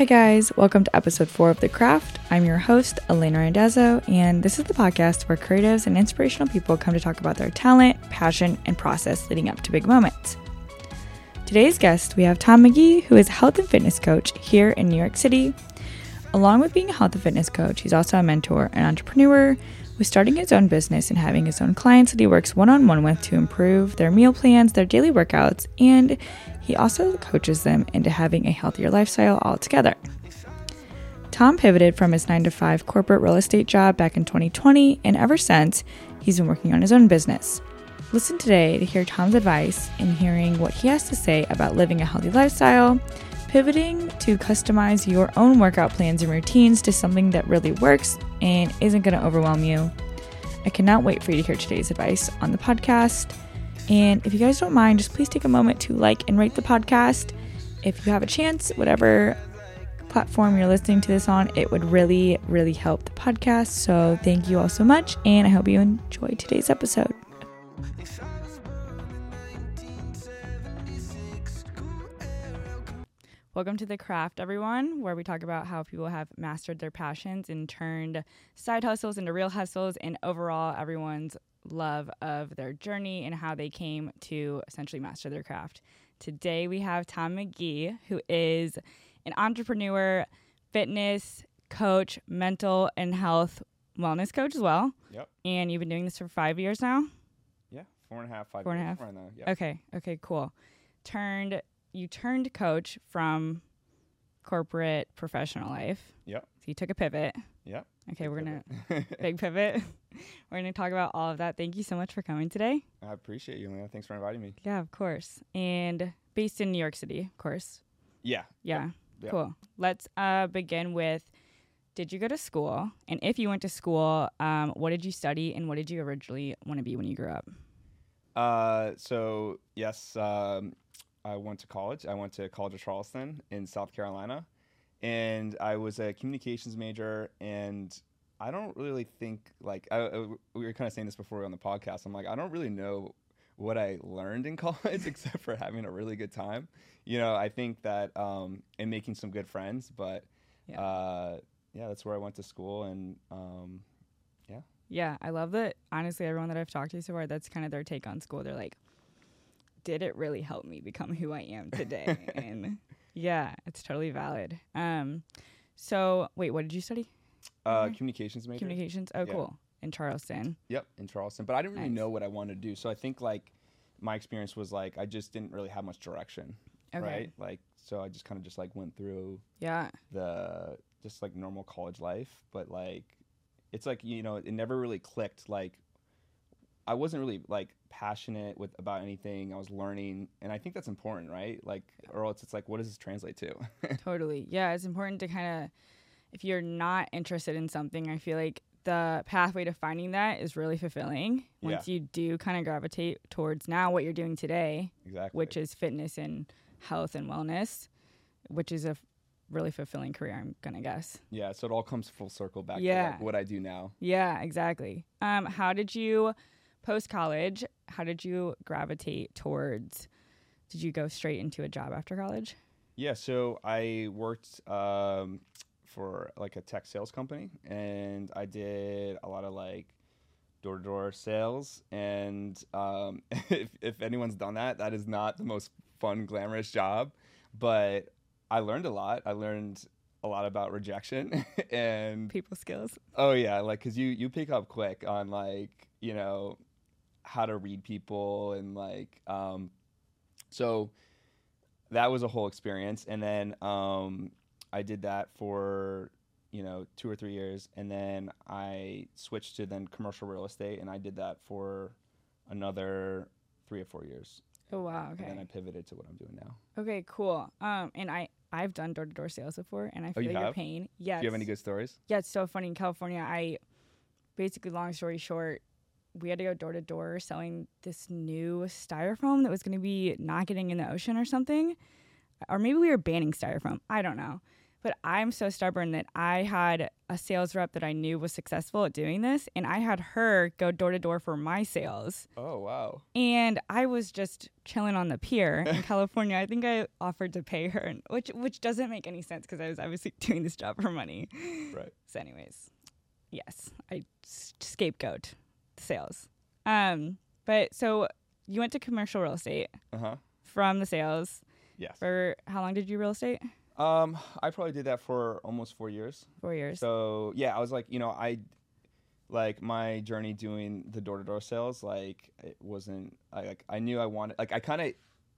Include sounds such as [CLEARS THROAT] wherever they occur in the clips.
Hi, guys. Welcome to episode four of The Craft. I'm your host, Elena Randazzo, and this is the podcast where creatives and inspirational people come to talk about their talent, passion, and process leading up to big moments. Today's guest, we have Tom McGee, who is a health and fitness coach here in New York City. Along with being a health and fitness coach, he's also a mentor and entrepreneur with starting his own business and having his own clients that he works one on one with to improve their meal plans, their daily workouts, and he also coaches them into having a healthier lifestyle altogether. Tom pivoted from his 9 to 5 corporate real estate job back in 2020, and ever since, he's been working on his own business. Listen today to hear Tom's advice and hearing what he has to say about living a healthy lifestyle, pivoting to customize your own workout plans and routines to something that really works and isn't going to overwhelm you. I cannot wait for you to hear today's advice on the podcast. And if you guys don't mind, just please take a moment to like and rate the podcast. If you have a chance, whatever platform you're listening to this on, it would really, really help the podcast. So thank you all so much, and I hope you enjoy today's episode. Welcome to The Craft, everyone, where we talk about how people have mastered their passions and turned side hustles into real hustles, and overall, everyone's love of their journey and how they came to essentially master their craft. Today, we have Tom McGee, who is an entrepreneur, fitness coach, mental and health wellness coach as well. Yep. And you've been doing this for five years now? Yeah, four and a half, five. Four and a years half. Right now. Yeah. Okay. Okay. Cool. Turned you turned coach from corporate professional life. Yep. So you took a pivot. Yep. Okay, we're gonna [LAUGHS] big pivot. [LAUGHS] we're gonna talk about all of that. Thank you so much for coming today. I appreciate you, Lena. Thanks for inviting me. Yeah, of course. And based in New York City, of course. Yeah. Yeah. Yep. Cool. Let's uh, begin with. Did you go to school? And if you went to school, um, what did you study? And what did you originally want to be when you grew up? Uh, so yes, um, I went to college. I went to College of Charleston in South Carolina, and I was a communications major. And I don't really think like I, I- we were kind of saying this before on the podcast. I'm like I don't really know what I learned in [LAUGHS] college except for having a really good time. You know, I think that um, and making some good friends, but Yeah. uh, yeah, that's where I went to school, and um, Yeah, Yeah, I love that. Honestly, everyone that I've talked to so far, that's kind of their take on school. They're like, did it really help me become who I am today? [LAUGHS] and yeah, it's totally valid. Um, so wait, what did you study? uh, Mhm. communications major. Communications. Oh, Yeah. cool. In Charleston. Yep, in Charleston. But I didn't really Nice. know what I wanted to do. So I think like my experience was like I just didn't really have much direction. Okay. Right? Like so I just kind of just like went through Yeah. the just like normal college life, but like it's like you know, it never really clicked like I wasn't really like passionate with about anything. I was learning and I think that's important, right? Like or else it's like what does this translate to? [LAUGHS] Totally. Yeah, it's important to kind of, if you're not interested in something, I feel like the pathway to finding that is really fulfilling once you do kind of gravitate towards now what you're doing today, exactly. which is fitness and health and wellness, which is a f- really fulfilling career, I'm going to guess. yeah, so it all comes full circle back to like what I do now. Yeah, exactly. Um, how did you, post college, how did you gravitate towards, did you go straight into a job after college? Yeah, so I worked um, for like a tech sales company, and I did a lot of like door to door sales. And um, [LAUGHS] if, if anyone's done that, that is not the most fun, glamorous job, but I learned a lot. I learned a lot about rejection, [LAUGHS] and People skills. oh yeah, like because you you pick up quick on like you know how to read people and like um, so that was a whole experience and then um, i did that for you know two or three years and then i switched to then commercial real estate and i did that for another three or four years Oh, wow. Okay. and then i pivoted to what i'm doing now Okay, cool. Um, and I I've done door to door sales before, and I feel Oh, you your have? pain. Yeah. do you have any good stories Yeah, it's so funny in California. I basically, long story short, we had to go door to door selling this new styrofoam that was going to be not getting in the ocean or something, or maybe we were banning styrofoam. I don't know, But I'm so stubborn that I had a sales rep that I knew was successful at doing this, and I had her go door to door for my sales. Oh wow. And I was just chilling on the pier in [LAUGHS] California. I think I offered to pay her, which which doesn't make any sense because I was obviously [LAUGHS] doing this job for money. Right. So, anyways, yes, I scapegoat sales. Um, but so you went to commercial real estate Uh huh. from the sales Yes. for how long did you real estate? Um, I probably did that for almost four years. Four years. So yeah, I was like, you know, I like my journey doing the door to door sales. Like it wasn't. I like I knew I wanted. Like I kind of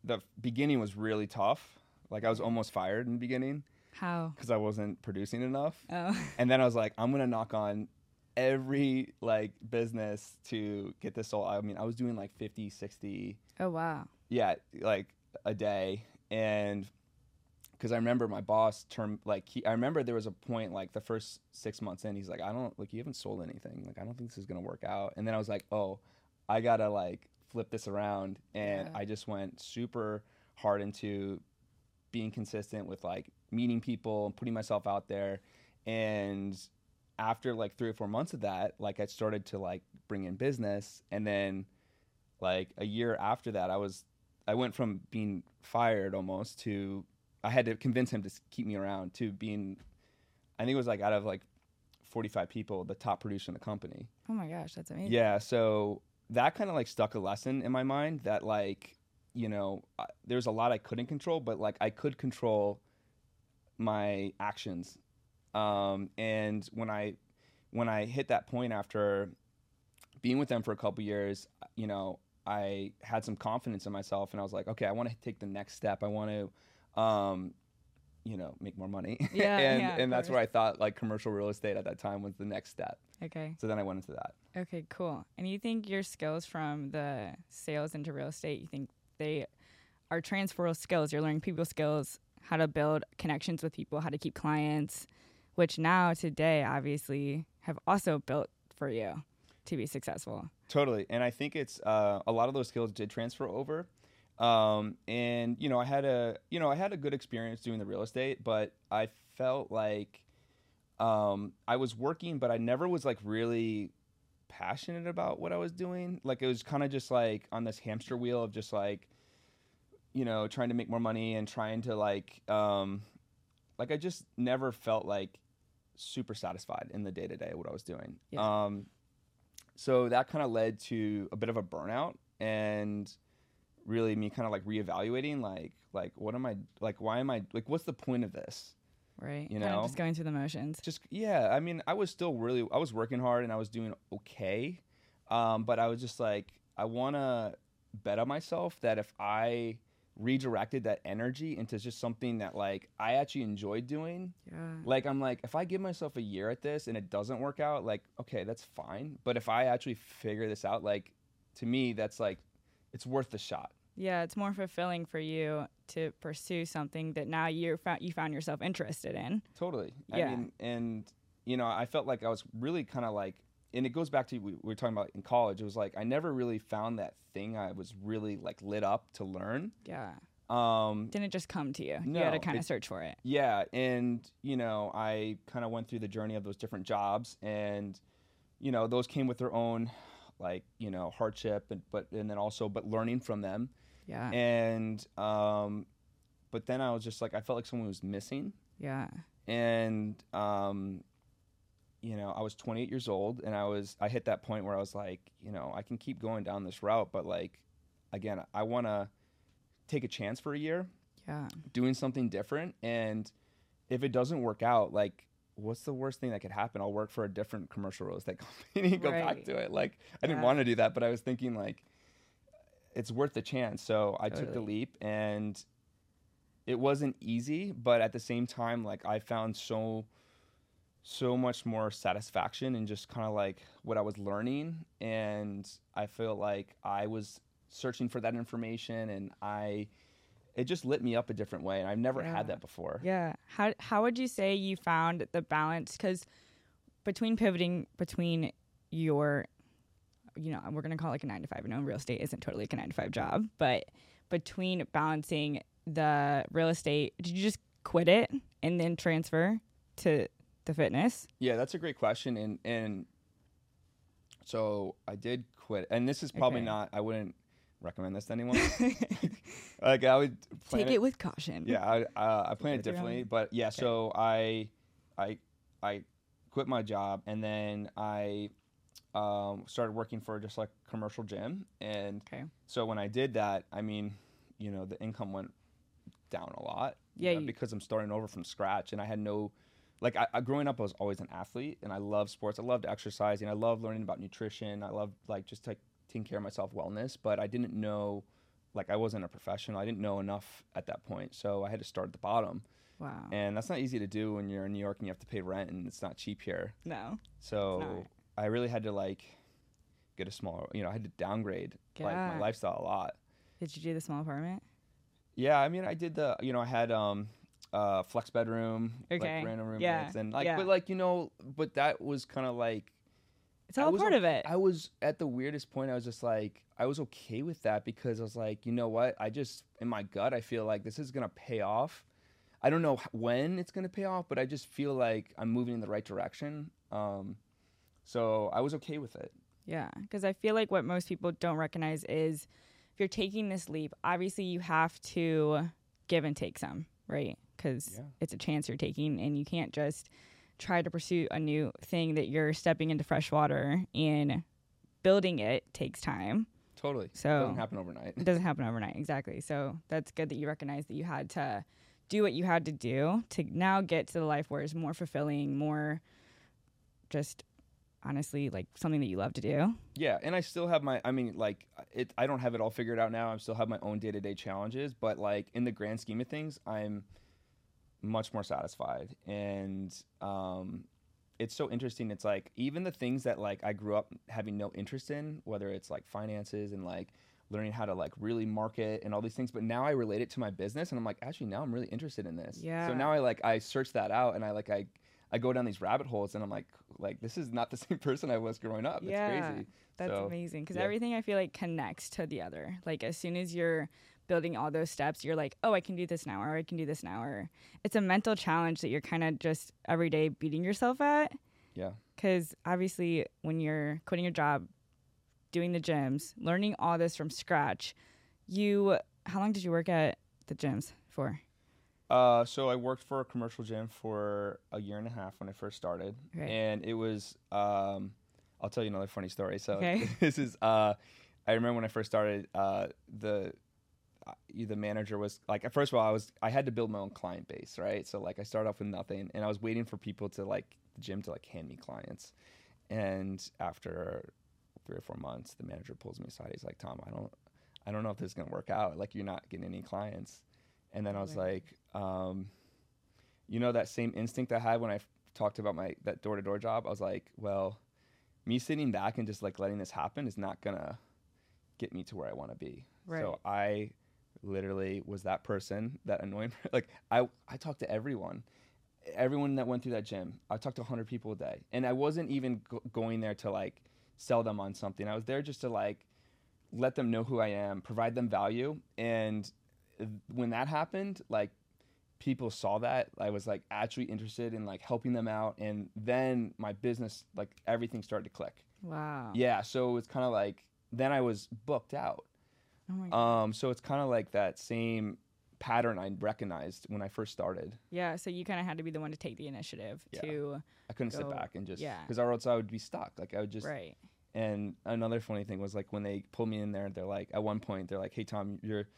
the beginning was really tough. Like I was almost fired in the beginning how? because I wasn't producing enough. Oh, And then I was like, I'm gonna knock on every like business to get this sold. I mean, I was doing like 50, 60 oh wow. yeah, like a day, and because I remember my boss term like he, I remember there was a point like the first six months in, he's like, I don't like you haven't sold anything, like I don't think this is gonna work out, and then I was like, oh, I gotta like flip this around, and Yeah. I just went super hard into being consistent with like meeting people and putting myself out there, and after like three or four months of that, like I started to like bring in business, and then like a year after that, I was I went from being fired almost to I had to convince him to keep me around to being I think it was like out of like 45 people, the top producer in the company. Oh my gosh, that's amazing. Yeah, so that kind of like stuck a lesson in my mind that like you know I, there's a lot I couldn't control, but like I could control my actions. Um, and when I when I hit that point after being with them for a couple years, you know, I had some confidence in myself, and I was like, okay, I want to take the next step. I want to, um, you know, make more money. Yeah, [LAUGHS] and yeah, and that's course. where I thought like commercial real estate at that time was the next step. Okay. So then I went into that. Okay, cool. And you think your skills from the sales into real estate, you think they are transferable skills? You're learning people skills, how to build connections with people, how to keep clients, which now today obviously have also built for you to be successful. Totally, and I think it's uh, a lot of those skills did transfer over. Um, and you know, I had a you know I had a good experience doing the real estate, but I felt like um, I was working, but I never was like really passionate about what I was doing. Like it was kind of just like on this hamster wheel of just like you know trying to make more money and trying to like um, like I just never felt like super satisfied in the day to day what I was doing. Yeah. Um, so that kind of led to a bit of a burnout and really me kind of like reevaluating like like what am I like why am I like what's the point of this? Right. You Kind know? just going through the motions. Just yeah, I mean I was still really I was working hard and I was doing okay. Um, but I was just like I want to bet on myself that if I redirected that energy into just something that like I actually enjoyed doing, Yeah. like I'm like if I give myself a year at this and it doesn't work out, like okay, that's fine. But if I actually figure this out, like to me, that's like it's worth the shot. Yeah, it's more fulfilling for you to pursue something that now you found you found yourself interested in. Totally. Yeah. I mean, and you know, I felt like I was really kind of like, and it goes back to we we were talking about in college. It was like I never really found that thing I was really like lit up to learn. Yeah. Um, Didn't just come to you. No, you had to kind of search for it. Yeah, and you know, I kind of went through the journey of those different jobs, and you know, those came with their own, like you know, hardship, and but and then also but learning from them, Yeah. and um, but then I was just like I felt like someone was missing, yeah. and um, you know, I was 28 years old, and I was I hit that point where I was like, you know, I can keep going down this route, but like, again, I want to take a chance for a year Yeah. doing something different and if it doesn't work out like what's the worst thing that could happen? I'll work for a different commercial real estate [LAUGHS] company and go back to it. Like i didn't want to do that but i was thinking like it's worth the chance. So i took the leap and it wasn't easy but at the same time like i found so so much more satisfaction in just kind of like what i was learning and i feel like i was searching for that information and i it just lit me up a different way and i've never Yeah. had that before Yeah. How how would you say you found the balance? Because between pivoting between your, you know, we're gonna call it like a nine to five. I know real estate isn't totally like a nine to five job, but between balancing the real estate, did you just quit it and then transfer to the fitness? Yeah, that's a great question, and and so I did quit, and this is probably Okay. not. I wouldn't recommend this to anyone. [LAUGHS] [LAUGHS] like I would Take it with caution. Yeah, I uh, I plan it differently, but yeah. So I I I quit my job, and then I um, started working for just like commercial gym, and Okay. so when I did that, I mean, you know, the income went down a lot. you Yeah, know, you- because I'm starting over from scratch, and I had no, like, I, I growing up, I was always an athlete, and I loved sports. I loved exercising. I loved learning about nutrition. I loved like just like taking care of myself, wellness. But I didn't know, like, I wasn't a professional. I didn't know enough at that point, so I had to start at the bottom, Wow. and that's not easy to do when you're in New York and you have to pay rent, and it's not cheap here. no. So. I really had to like get a smaller, you know, I had to downgrade like my lifestyle a lot. Did you do the small apartment? Yeah, I mean, I did the, you know, I had um, uh, flex bedroom, Okay. like random roommates, Yeah, and like, yeah. but like, you know, but that was kind of like, It's all part of it. I was at the weirdest point. I was just like, I was okay with that because I was like, you know what? I just, in my gut, I feel like this is gonna pay off. I don't know when it's gonna pay off, but I just feel like I'm moving in the right direction. Um, so I was okay with it. Yeah, because I feel like what most people don't recognize is if you're taking this leap, obviously you have to give and take some, right? Because Yeah. it's a chance you're taking, and you can't just try to pursue a new thing that you're stepping into fresh water and building it takes time. Totally. So- it doesn't happen overnight. It doesn't happen overnight, exactly. So that's good that you recognize that you had to do what you had to do to now get to the life where it's more fulfilling, more just honestly like something that you love to do. Yeah, and I still have my. I mean, like it. I don't have it all figured out now. I still have my own day to day challenges, but like in the grand scheme of things, I'm much more satisfied. And um, it's so interesting. It's like even the things that like I grew up having no interest in, whether it's like finances and like learning how to like really market and all these things but now i relate it to my business and i'm like actually now i'm really interested in this Yeah. so now i like i search that out and i like i i go down these rabbit holes and i'm like like this is not the [LAUGHS] same person i was growing up it's Yeah, crazy That's So, amazing because yeah. everything I feel like connects to the other. Like as soon as you're building all those steps, you're like, oh, I can do this now, or I can do this now, or it's a mental challenge that you're kind of just every day beating yourself at. yeah Because obviously, when you're quitting your job, doing the gyms, learning all this from scratch, you, how long did you work at the gyms for? Uh, so I worked for a commercial gym for a year and a half when I first started, Right. and it was. Um, I'll tell you another funny story. So Okay. [LAUGHS] this is. Uh, I remember when I first started. Uh, the the manager was like, first of all, I was I had to build my own client base, right? So like I started off with nothing, and I was waiting for people to like the gym to like hand me clients, and after three or four months, the manager pulls me aside. He's like, Tom, I don't, I don't know if this is gonna work out. Like you're not getting any clients. And then I was Right. like, um, you know, that same instinct I had when I f- talked about my that door to door job. I was like, well, me sitting back and just like letting this happen is not gonna get me to where I want to be. Right. So I literally was that person that annoying. [LAUGHS] Like I, I talked to everyone, everyone that went through that gym. I talked to 100 people a day, and I wasn't even go- going there to like sell them on something. I was there just to like let them know who I am, provide them value, and when that happened, like people saw that I was like actually interested in like helping them out, and then my business, like everything started to click. Wow. Yeah, so it's kind of like then I was booked out. Oh. Um, so it's kind of like that same pattern I recognized when I first started. yeah. So you kind of had to be the one to take the initiative Yeah. to, I couldn't sit back and just yeah. because or else I would be stuck. Like I would just. right. And another funny thing was like when they pulled me in there, they're like at one point they're like, "Hey Tom, you're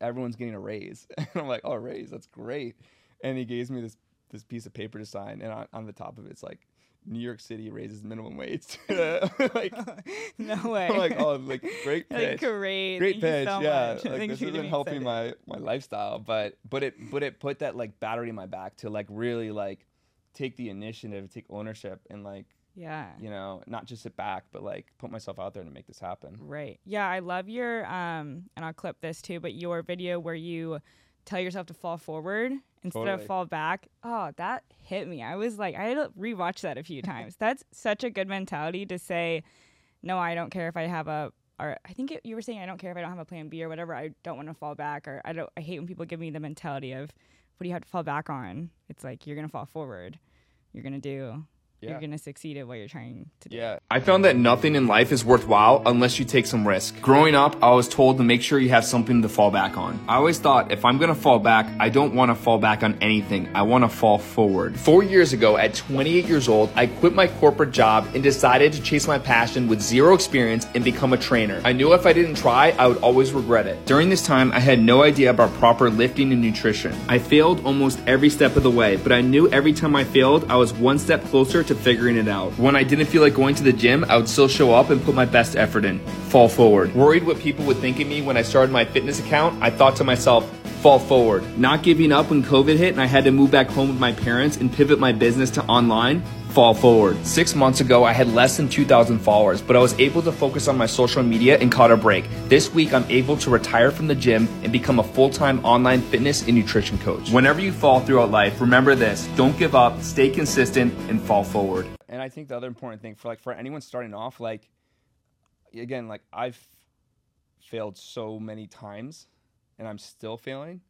everyone's getting a raise," [LAUGHS] and I'm like, "Oh, raise? That's great!" And he gives me this this piece of paper to sign, and on, on the top of it, it's like. New York City raises minimum wage. [LAUGHS] [LAUGHS] like, [LAUGHS] no way. I'm like, oh, like great Like, pitch. great. great Thank pitch so yeah much. Like this isn't helping my my lifestyle but but it but it put that like battery in my back to like really like take the initiative take ownership and like Yeah. you know not just sit back but like put myself out there to make this happen Right. Yeah, I love your um and I'll clip this too, but your video where you tell yourself to fall forward instead of fall back. Oh, that hit me. I was like I had to rewatch that a few [LAUGHS] times. That's such a good mentality to say, no, I don't care if I have a or I think it, you were saying I don't care if I don't have a plan B or whatever. I don't want to fall back or I don't I hate when people give me the mentality of what do you have to fall back on? It's like you're gonna fall forward. You're gonna do. Yeah. You're gonna succeed at what you're trying to do. Yeah. I found that nothing in life is worthwhile unless you take some risk. Growing up, I was told to make sure you have something to fall back on. I always thought if I'm gonna fall back, I don't wanna fall back on anything. I wanna fall forward. Four years ago, at 28 years old, I quit my corporate job and decided to chase my passion with zero experience and become a trainer. I knew if I didn't try, I would always regret it. During this time, I had no idea about proper lifting and nutrition. I failed almost every step of the way, but I knew every time I failed, I was one step closer to figuring it out. When I didn't feel like going to the gym, I would still show up and put my best effort in. Fall forward. Worried what people would think of me when I started my fitness account, I thought to myself, fall forward. Not giving up when COVID hit and I had to move back home with my parents and pivot my business to online, fall forward. Six months ago, I had less than 2,000 followers, but I was able to focus on my social media and caught a break. This week, I'm able to retire from the gym and become a full time online fitness and nutrition coach. Whenever you fall throughout life, remember this don't give up, stay consistent, and fall forward. And I think the other important thing for like for anyone starting off, like again, like I've failed so many times and I'm still failing,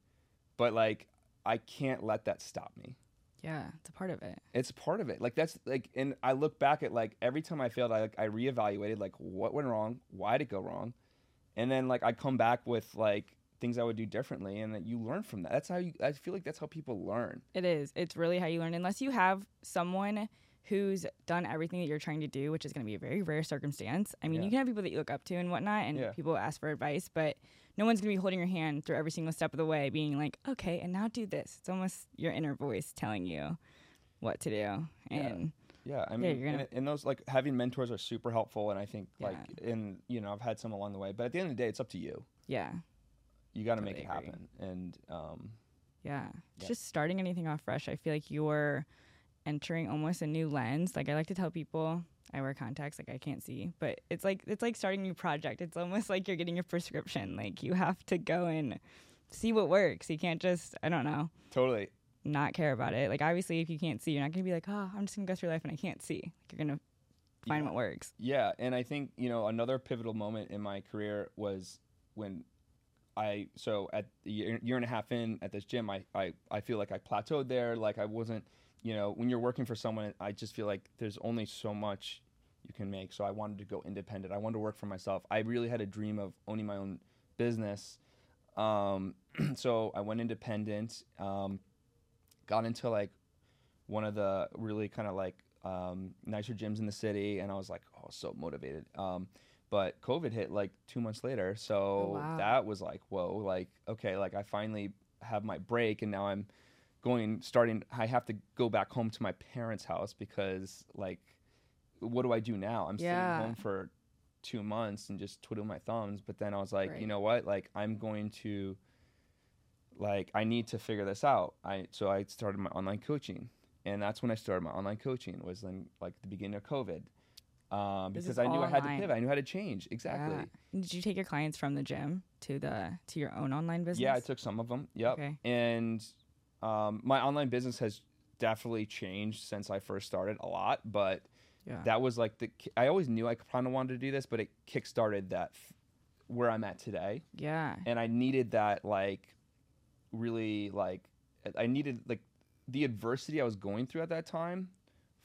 but like I can't let that stop me. Yeah, it's a part of it. It's part of it. Like that's like, and I look back at like every time I failed, I like I reevaluated like what went wrong, why did it go wrong, and then like I come back with like things I would do differently, and that you learn from that. That's how you. I feel like that's how people learn. It is. It's really how you learn. Unless you have someone who's done everything that you're trying to do, which is going to be a very rare circumstance. I mean, Yeah. you can have people that you look up to and whatnot, and Yeah. people ask for advice, but no one's going to be holding your hand through every single step of the way, being like, okay, and now do this. It's almost your inner voice telling you what to do. And Yeah, I mean, gonna- and, and those like having mentors are super helpful, and I think like, and you know, I've had some along the way, but at the end of the day, it's up to you. yeah, You got to make it Totally agree. happen, and um, yeah. Yeah. Just starting anything off fresh, I feel like you're entering almost a new lens. Like I like to tell people, I wear contacts, like I can't see, but it's like it's like starting a new project. It's almost like you're getting your prescription. Like you have to go and see what works. You can't just I don't know totally. not care about it. Like obviously, if you can't see, you're not gonna be like, oh, I'm just gonna go through life and I can't see. Like, you're gonna find Yeah. what works. Yeah, and I think you know another pivotal moment in my career was when I so at the year, year and a half in at this gym, I, I I feel like I plateaued there. Like I wasn't, you know, when you're working for someone, I just feel like there's only so much you can make. So I wanted to go independent. I wanted to work for myself. I really had a dream of owning my own business. Um, [CLEARS THROAT] so I went independent. Um, got into like one of the really kind of like um, nicer gyms in the city, and I was like, oh, so motivated. Um, but COVID hit like two months later, so wow. that was like, whoa, like okay, like I finally have my break, and now I'm going starting. I have to go back home to my parents' house because like, what do I do now? I'm Yeah. staying home for two months and just twiddling my thumbs. But then I was like, Right. you know what? Like I'm going to like I need to figure this out. I so I started my online coaching, and that's when I started my online coaching. Was then like the beginning of COVID, um, because I knew I had online. to pivot. I knew how to change exactly. Yeah. Did you take your clients from the gym to the to your own online business? Yeah, I took some of them. Yep. Okay. And um, my online business has definitely changed since I first started a lot, but Yeah. that was like the I always knew I kind of wanted to do this, but it kickstarted that f- where I'm at today. yeah. and I needed that like really like I needed like the adversity I was going through at that time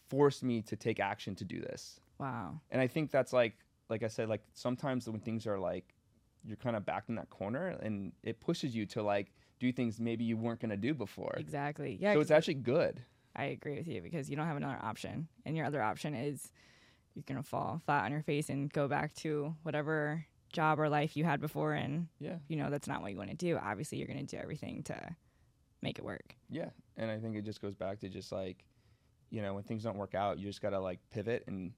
forced me to take action to do this. Wow. And I think that's like like I said like sometimes when things are like you're kind of backed in that corner and it pushes you to like do things maybe you weren't going to do before. Exactly. Yeah. So it's actually good. I agree with you because you don't have another option, and your other option is you're gonna fall flat on your face and go back to whatever job or life you had before, and Yeah. you know that's not what you want to do. Obviously, you're gonna do everything to make it work. Yeah. And I think it just goes back to just like you know, when things don't work out, you just got to like pivot and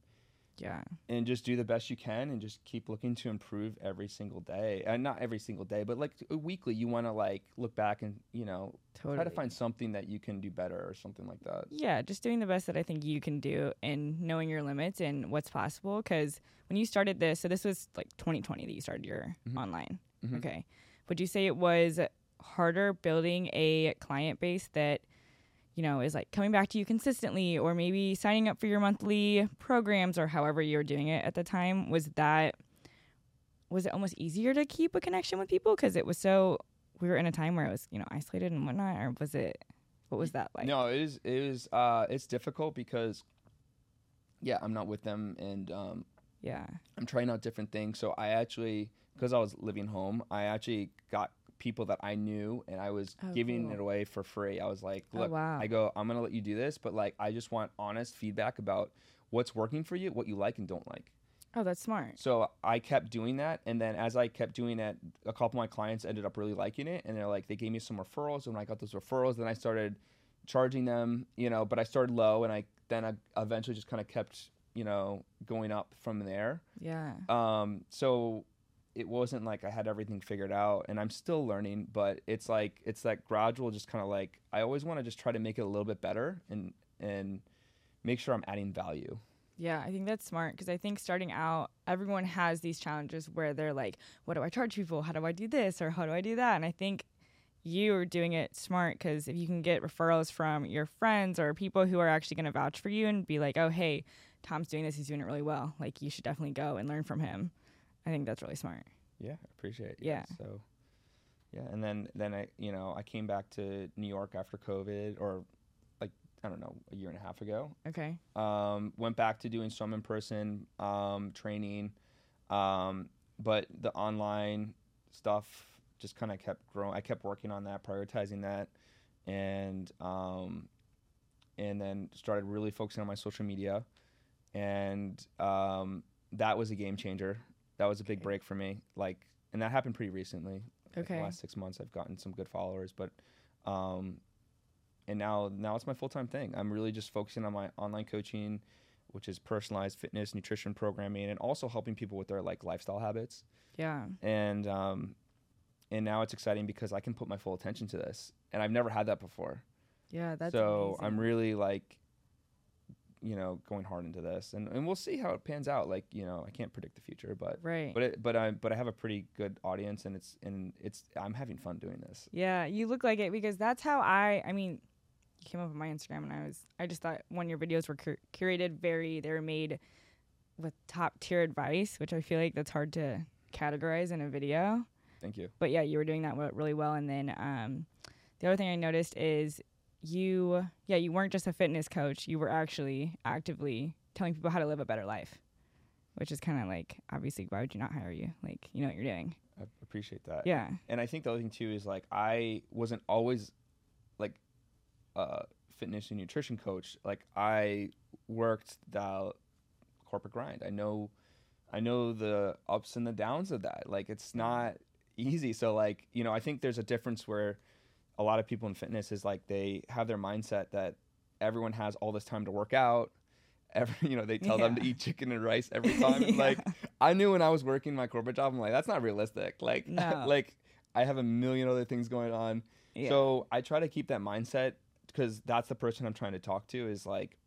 Yeah. and just do the best you can and just keep looking to improve every single day and not every single day but like uh, weekly you want to like look back and you know Totally. try to find something that you can do better or something like that Yeah, just doing the best that I think you can do and knowing your limits and what's possible. Because when you started this, so this was like 2020 that you started your Mhm. online. Mhm. Okay. Would you say it was harder building a client base that, you know, is like coming back to you consistently or maybe signing up for your monthly programs or however you were doing it at the time? Was that, was it almost easier to keep a connection with people because it was so we were in a time where it was you know isolated and whatnot, or was it? What was that like? No, it is. It is. Uh, it's difficult because, yeah, I'm not with them, and um, Yeah. I'm trying out different things. So I actually, because I was living home, I actually got people that I knew, and I was Oh, giving cool. it away for free. I was like, Oh, look, wow. I go, I'm gonna let you do this, but like, I just want honest feedback about what's working for you, what you like and don't like. Oh, that's smart. So I kept doing that, and then as I kept doing that, a couple of my clients ended up really liking it, and they're like, they gave me some referrals, and when I got those referrals, then I started charging them, you know, but I started low, and I then I eventually just kind of kept, you know, going up from there. Yeah. Um, so it wasn't like I had everything figured out, and I'm still learning, but it's like it's that gradual, just kind of like I always want to just try to make it a little bit better and and make sure I'm adding value. Yeah, I think that's smart because I think starting out, everyone has these challenges where they're like, what do I charge people? How do I do this? Or how do I do that? And I think you are doing it smart because if you can get referrals from your friends or people who are actually going to vouch for you and be like, oh, hey, Tom's doing this, he's doing it really well. Like, you should definitely go and learn from him. I think that's really smart. Yeah, I appreciate it. Yeah. So, yeah, and then then I you know I came back to New York after COVID or like I don't know a year and a half ago. Okay. Um, went back to doing some in person um, training, um, but the online stuff just kind of kept growing. I kept working on that, prioritizing that, and um, and then started really focusing on my social media, and um, that was a game changer. That was a big Okay. break for me. Like, and that happened pretty recently. Like, Okay. the last six months, I've gotten some good followers, but um, and now now it's my full time thing. I'm really just focusing on my online coaching, which is personalized fitness, nutrition programming, and also helping people with their like lifestyle habits. Yeah. And um, and now it's exciting because I can put my full attention to this, and I've never had that before. Yeah. That's so I'm really like, you know, going hard into this, and and we'll see how it pans out. Like you know, I can't predict the future, but right. but it, but I but I have a pretty good audience, and it's and it's I'm having fun doing this. Yeah, you look like it because that's how I. I mean, you came up on my Instagram, and I was. I just thought when your videos were cur- curated, very they were made with top tier advice, which I feel like that's hard to categorize in a video. Thank you. But yeah, you were doing that really well. And then um, the other thing I noticed is you. Yeah, you weren't just a fitness coach. You were actually actively telling people how to live a better life, which is kind of like obviously why would you not hire you? Like you know what you're doing. I appreciate that. Yeah. and I think the other thing too is like I wasn't always like a fitness and nutrition coach. Like I worked the corporate grind. I know I know the ups and the downs of that. Like it's not easy. So like, you know, I think there's a difference where a lot of people in fitness is like they have their mindset that everyone has all this time to work out. Every, [LAUGHS] you know, they tell them to eat chicken and rice [LAUGHS] every time. Yeah. Like I knew when I was working my corporate job, I'm like, that's not realistic. Like, No. [LAUGHS] like I have a million other things going on. Yeah. So I try to keep that mindset because that's the person I'm trying to talk to is like,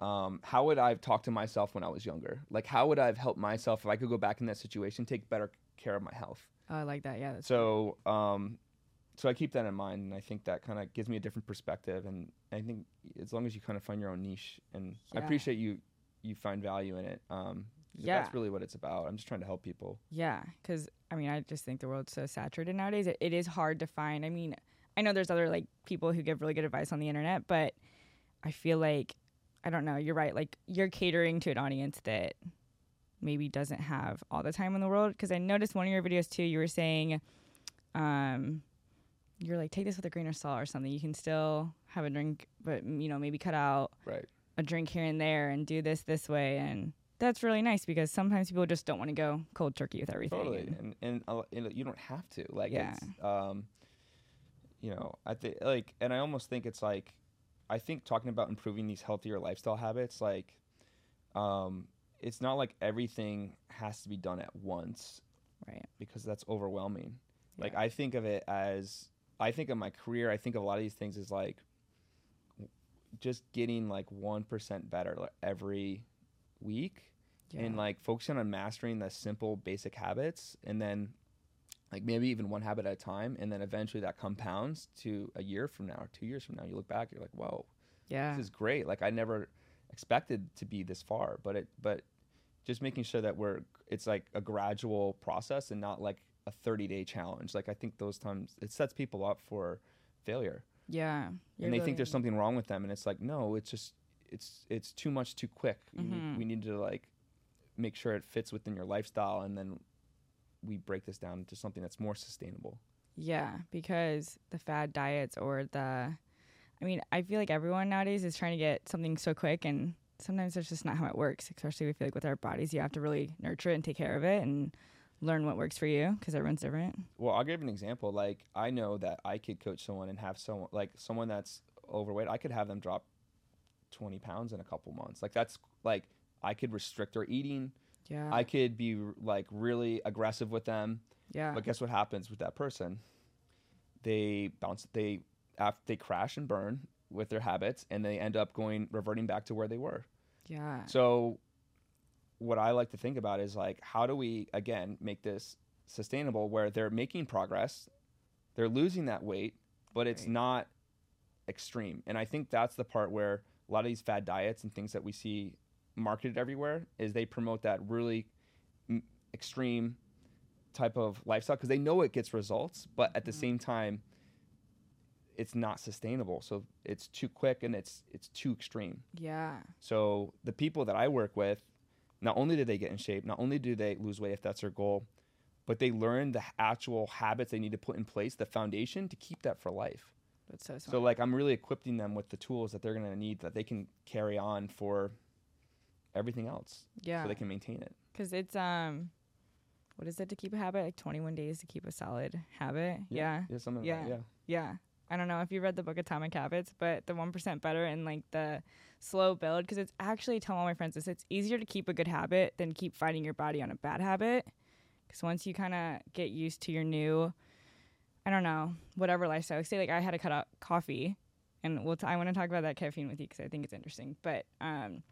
um, how would I have talked to myself when I was younger? Like, how would I have helped myself if I could go back in that situation, take better care of my health? Oh, I like that. Yeah. So, um, so I keep that in mind, and I think that kind of gives me a different perspective. And I think as long as you kind of find your own niche, and I appreciate you, you find value in it. Um, Yeah. that's really what it's about. I'm just trying to help people. Yeah, because I mean, I just think the world's so saturated nowadays. It, it is hard to find. I mean, I know there's other like people who give really good advice on the internet, but I feel like I don't know. You're right. Like you're catering to an audience that maybe doesn't have all the time in the world. Because I noticed one of your videos too. You were saying, um, you're like take this with a grain of salt or something. You can still have a drink, but you know maybe cut out Right. a drink here and there and do this this way and that's really nice because sometimes people just don't want to go cold turkey with everything. Totally, and- and and, uh, and you don't have to. Like, Yeah. it's, um, you know, I think like, and I almost think it's like, I think talking about improving these healthier lifestyle habits, like, um, it's not like everything has to be done at once right. because that's overwhelming. Like, Yeah. I think of it as, I think of my career. I think of a lot of these things as like, just getting like one percent better like, every week and like focusing on mastering the simple basic habits and then like maybe even one habit at a time and then eventually that compounds to a year from now or two years from now you look back you're like whoa yeah. this is great like i never expected to be this far but it but just making sure that we're it's like a gradual process and not like a 30 day challenge. Like I think those times it sets people up for failure, Yeah. And they think there's something wrong with them, and it's like no, it's just it's it's too much too quick. Mhm. we need to like make sure it fits within your lifestyle, and then we break this down into something that's more sustainable. Yeah, because the fad diets or the, I mean, I feel like everyone nowadays is trying to get something so quick, and sometimes that's just not how it works. Especially we feel like with our bodies, you have to really nurture it and take care of it and learn what works for you because everyone's different. Well, I'll give an example. Like I know that I could coach someone and have someone like someone that's overweight. I could have them drop twenty pounds in a couple months. Like that's like I could restrict their eating. Yeah. I could be like really aggressive with them. yeah. But guess what happens with that person? They bounce. They after they crash and burn with their habits, and they end up going reverting back to where they were. yeah. So, what I like to think about is like, how do we again make this sustainable where they're making progress, they're losing that weight, but it's Right. not extreme. And I think that's the part where a lot of these fad diets and things that we see marketed everywhere is they promote that really m- extreme type of lifestyle because they know it gets results, but at the Mhm. same time, it's not sustainable. So it's too quick and it's it's too extreme. Yeah. So the people that I work with, not only do they get in shape, not only do they lose weight if that's their goal, but they learn the actual habits they need to put in place, the foundation to keep that for life. That's so smart. So like I'm really equipping them with the tools that they're going to need that they can carry on for everything else yeah. so they can maintain it. Because it's um, what is it to keep a habit? Like 21 days to keep a solid habit. Yeah. Yeah, something Yeah. like yeah. Yeah. I don't know if you read the book Atomic Habits, but the 1% better and like the slow build, because it's actually, tell all my friends this, it's easier to keep a good habit than keep fighting your body on a bad habit. Because once you kind of get used to your new, I don't know, whatever lifestyle, say like I had to cut out coffee, and we'll t- I want to talk about that caffeine with you because I think it's interesting. But um,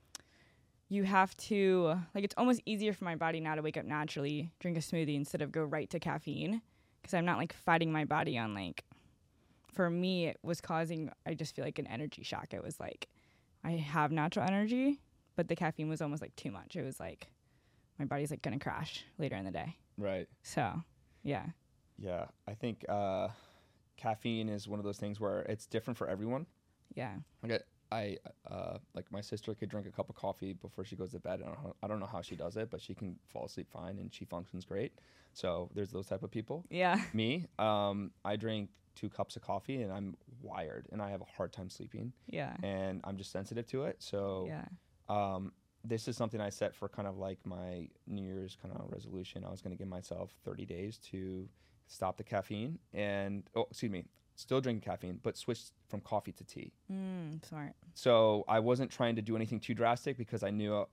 you have to, like, it's almost easier for my body now to wake up naturally, drink a smoothie instead of go right to caffeine because I'm not like fighting my body on like for me it was causing i just feel like an energy shock it was like i have natural energy but the caffeine was almost like too much it was like my body's like gonna crash later in the day Right. so yeah Yeah. I think uh, caffeine is one of those things where it's different for everyone. yeah Like I, I uh, like my sister could drink a cup of coffee before she goes to bed. I don't, know, I don't know how she does it, but she can fall asleep fine and she functions great. So there's those type of people. yeah Me, um, I drink two cups of coffee and I'm wired and I have a hard time sleeping yeah and I'm just sensitive to it. So yeah um, this is something I set for kind of like my New Year's kind of resolution. I was going to give myself 30 days to stop the caffeine and oh, excuse me, still drink caffeine, but switch from coffee to tea. mm, smart So I wasn't trying to do anything too drastic because I knew uh,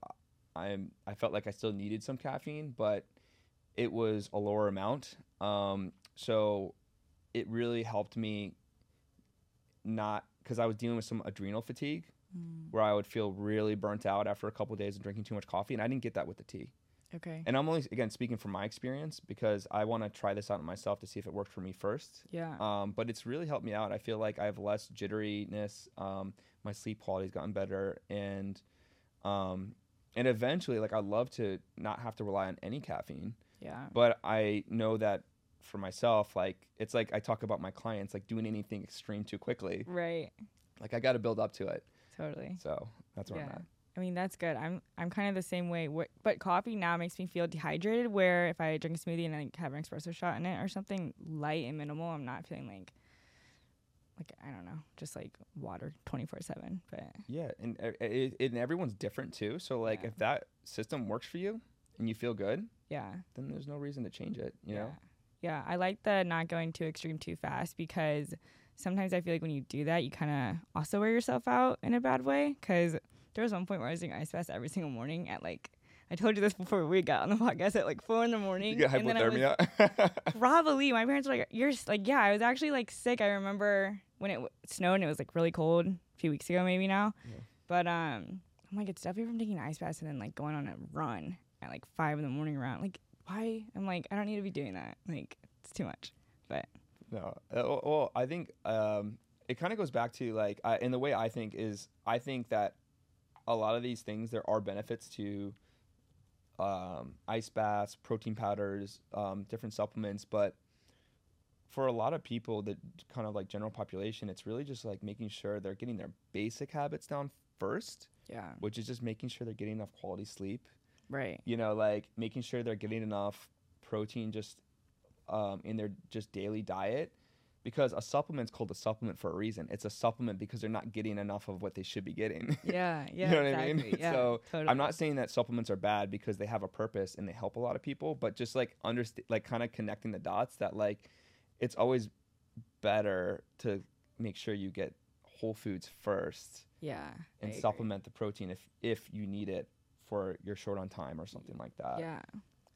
I'm I felt like I still needed some caffeine, but it was a lower amount. Um, so it really helped me not because I was dealing with some adrenal fatigue mm. where I would feel really burnt out after a couple of days of drinking too much coffee, and I didn't get that with the tea. okay And I'm only again speaking from my experience because I want to try this out myself to see if it worked for me first. yeah Um, but it's really helped me out. I feel like I have less jitteriness. Um, my sleep quality's gotten better, and um, and eventually, like I love to not have to rely on any caffeine. yeah But I know that for myself, like it's like I talk about my clients, like doing anything extreme too quickly. right Like I got to build up to it. totally So that's where I'm at. I mean that's good. I'm I'm kind of the same way. But coffee now makes me feel dehydrated. Where if I drink a smoothie and like have an espresso shot in it or something light and minimal, I'm not feeling like like I don't know, just like water twenty four seven. But Yeah, and uh, it, it, and everyone's different too. So like, Yeah. if that system works for you and you feel good, yeah, then there's no reason to change it. You yeah, know. Yeah. I like the not going too extreme too fast because sometimes I feel like when you do that, you kind of also wear yourself out in a bad way. Because there was one point where I was doing ice baths every single morning at like. I told you this [LAUGHS] before we got on the podcast at like four in the morning. You get and then I was- hypothermia. [LAUGHS] Probably. My parents were like, "You're like, yeah." I was actually like sick. I remember when it w- snowed and it was like really cold a few weeks ago, maybe now. Yeah. But um, I'm like, it's definitely from taking ice baths and then like going on a run at like five in the morning around. Like, why? I'm like, I don't need to be doing that. Like, it's too much. But no. Uh, well- I think um, it kind of goes back to like, I, and the way I think is, I think that a lot of these things there are benefits to um, ice baths, protein powders, um, different supplements. But for a lot of people, that kind of like general population, it's really just like making sure they're getting their basic habits down first, Yeah. which is just making sure they're getting enough quality sleep. Right. You know, like making sure they're getting enough protein just um, in their just daily diet. Because a supplement's called a supplement for a reason. It's a supplement because they're not getting enough of what they should be getting. Yeah. [LAUGHS] Yeah. you know what exactly. I mean? [LAUGHS] Yeah, so totally. I'm not saying that supplements are bad because they have a purpose and they help a lot of people, but just like understand, like kind of connecting the dots that like it's always better to make sure you get whole foods first Yeah. And supplement the protein if if you need it for you're short on time or something like that. Yeah.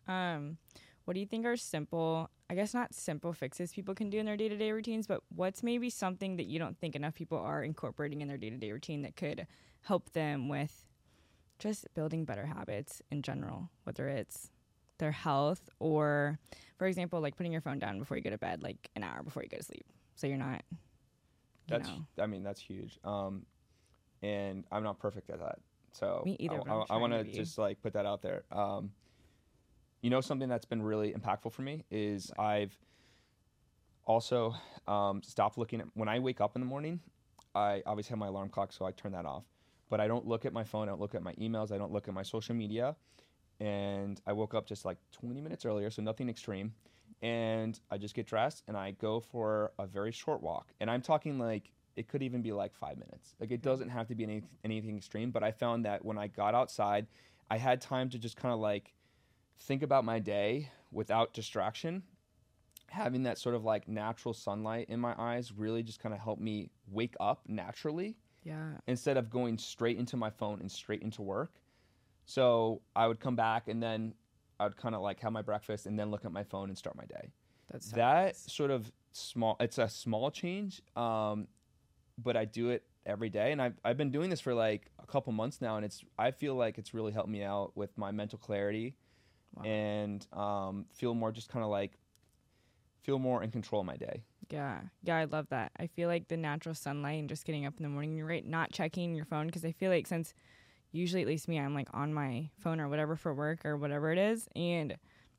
Um, what do you think are simple, I guess not simple fixes people can do in their day to day routines, but what's maybe something that you don't think enough people are incorporating in their day to day routine that could help them with just building better habits in general, whether it's their health or, for example, like putting your phone down before you go to bed, like an hour before you go to sleep. So you're not, you That's know. I mean that's huge. Um, and I'm not perfect at that. So Me either, I, I'm I, want to to just like put that out there. Um, you know something that's been really impactful for me is I've also um, stopped looking at when I wake up in the morning. I obviously have my alarm clock, so I turn that off. But I don't look at my phone. I don't look at my emails. I don't look at my social media. And I woke up just like 20 minutes earlier, so nothing extreme. And I just get dressed and I go for a very short walk. And I'm talking like it could even be like five minutes. Like it doesn't have to be any, anything extreme. But I found that when I got outside, I had time to just kind of like think about my day without distraction. Having that sort of like natural sunlight in my eyes really just kind of helped me wake up naturally Yeah. instead of going straight into my phone and straight into work. So I would come back and then I would kind of like have my breakfast and then look at my phone and start my day. That's that nice. sort of small, it's a small change, um, but I do it every day. And I've, I've been doing this for like a couple months now. And it's, I feel like it's really helped me out with my mental clarity Wow. and um, feel more just kind of like, feel more in control of my day. Yeah. Yeah, I love that. I feel like the natural sunlight and just getting up in the morning, you're right, not checking your phone because I feel like since usually at least me, I'm like on my phone or whatever for work or whatever it is, and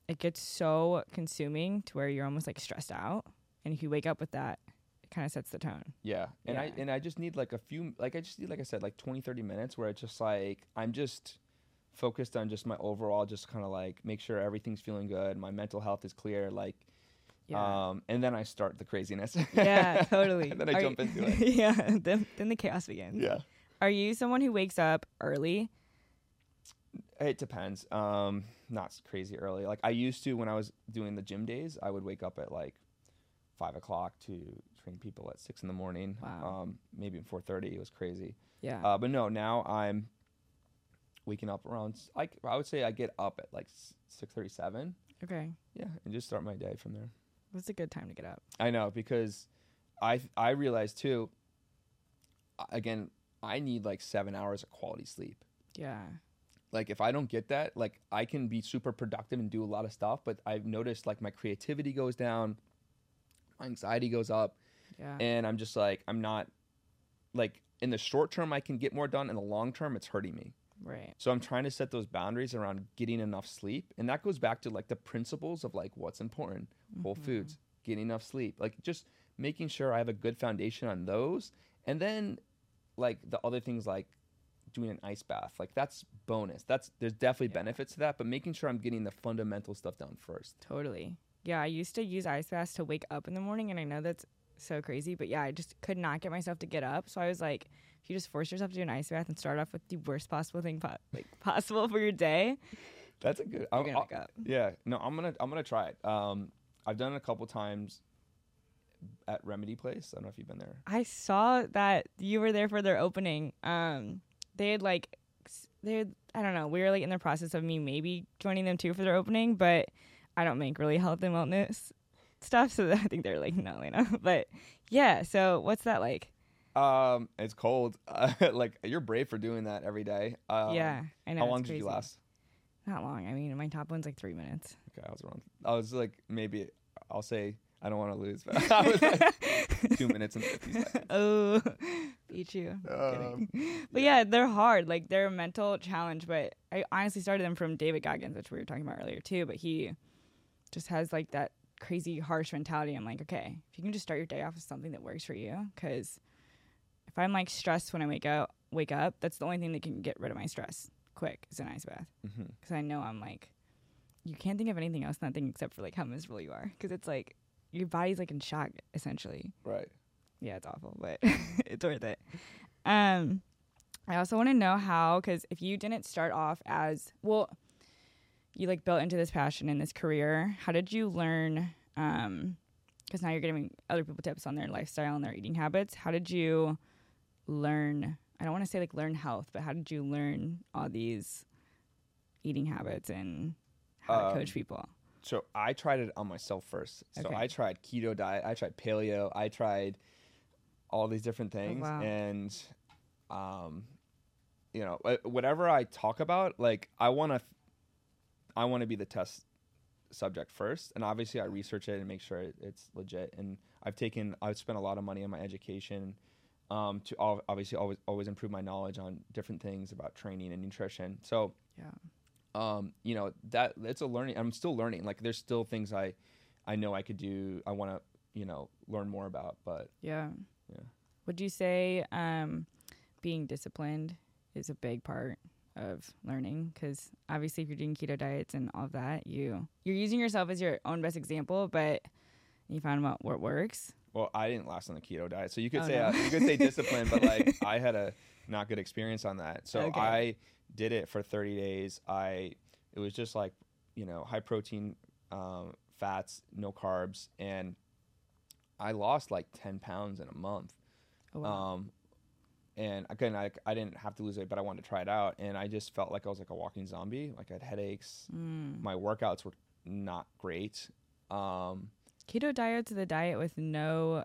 it gets so consuming to where you're almost like stressed out. And if you wake up with that, kind of sets the tone. Yeah. And I and I just need like a few like I just need like I said like 20 30 minutes where it's just like I'm just focused on just my overall just kind of like make sure everything's feeling good, my mental health is clear like Yeah. um and then I start the craziness. yeah, [LAUGHS] totally. and then I Are jump you- into it. [LAUGHS] yeah. Then, then the chaos begins. Yeah. Are you someone who wakes up early? It depends. Um not crazy early. Like I used to when I was doing the gym days, I would wake up at like five o'clock to train people at six in the morning. Wow. Um maybe four thirty. It was crazy. Yeah. Uh, but no, now I'm waking up around. i would say I get up at like six thirty seven. okay. Yeah, and just start my day from there. That's a good time to get up. I know because I I realize too. Again, I need like seven hours of quality sleep. Yeah. Like if I don't get that, like I can be super productive and do a lot of stuff, but I've noticed like my creativity goes down, my anxiety goes up, Yeah. and I'm just like I'm not like in the short term I can get more done. In the long term, it's hurting me. right. So I'm trying to set those boundaries around getting enough sleep, and that goes back to like the principles of like what's important, whole Mm-hmm. foods, getting enough sleep, like just making sure I have a good foundation on those, and then like the other things like doing an ice bath, like that's bonus. That's there's definitely Yeah. benefits to that, but making sure I'm getting the fundamental stuff down first. Totally. Yeah, I used to use ice baths to wake up in the morning, and I know that's so crazy, but yeah, I just could not get myself to get up. So I was like, if you just force yourself to do an ice bath and start off with the worst possible thing po- like [LAUGHS] possible for your day, That's a good. I'll- gonna up. Yeah, no, I'm gonna I'm gonna try it. Um, I've done it a couple times at Remedy Place. I don't know if you've been there. I saw that you were there for their opening. Um, they had like, they had, I don't know, we were like in the process of me maybe joining them too for their opening, but I don't make really health and wellness stuff, so [LAUGHS] I think they're like, no, you know. [LAUGHS] But yeah, so what's that like? Um, it's cold. Uh, [LAUGHS] like you're brave for doing that every day. Um, yeah, I know. How long did you crazy. last? Not long. I mean, my top one's like three minutes. Okay, I was wrong. I was like maybe I'll say I don't want to lose, but I was like two minutes and fifty seconds. oh, beat you. Um, But yeah, they're hard. Like they're a mental challenge. But I honestly started them from David Goggins, which we were talking about earlier too. But he just has like that crazy harsh mentality. I'm like, okay, if you can just start your day off with something that works for you, because if I'm like stressed when I wake up, wake up, that's the only thing that can get rid of my stress quick is an ice bath. Because I know I'm like, you can't think of anything else in that thing except for like how miserable you are. Because it's like your body's like in shock essentially Right. yeah, it's awful, but [LAUGHS] it's worth it. Um, I also want to know how, because if you didn't start off as well, you like built into this passion and this career. How did you learn? Um, because now you're giving other people tips on their lifestyle and their eating habits. How did you learn? I don't want to say like learn health, but how did you learn all these eating habits and how to coach Um, people? So I tried it on myself first. So Okay. I tried keto diet, I tried paleo, I tried all these different things, wow. and um, you know, whatever I talk about, like I want to, I want to be the test subject first, and obviously I research it and make sure it's legit. And I've taken, I've spent a lot of money on my education. Um, to obviously always always improve my knowledge on different things about training and nutrition. So Yeah. um, you know that it's a learning. I'm still learning. Like there's still things I, I know I could do. I want to you know learn more about. But Yeah. Yeah. Would you say um, being disciplined is a big part of learning? Because obviously, if you're doing keto diets and all of that, you you're using yourself as your own best example, but you found out what works. well, I didn't last on the keto diet, so you could Oh, say no. uh, you could say [LAUGHS] discipline, but like I had a not good experience on that. So Okay. I did it for 30 days. I it was just like you know high protein, um, fats, no carbs, and I lost like 10 pounds in a month. Oh, wow. Um, and again, I, I didn't have to lose weight, but I wanted to try it out. And I just felt like I was like a walking zombie. Like I had headaches. Mm. My workouts were not great. Um, Keto diet's are the diet with no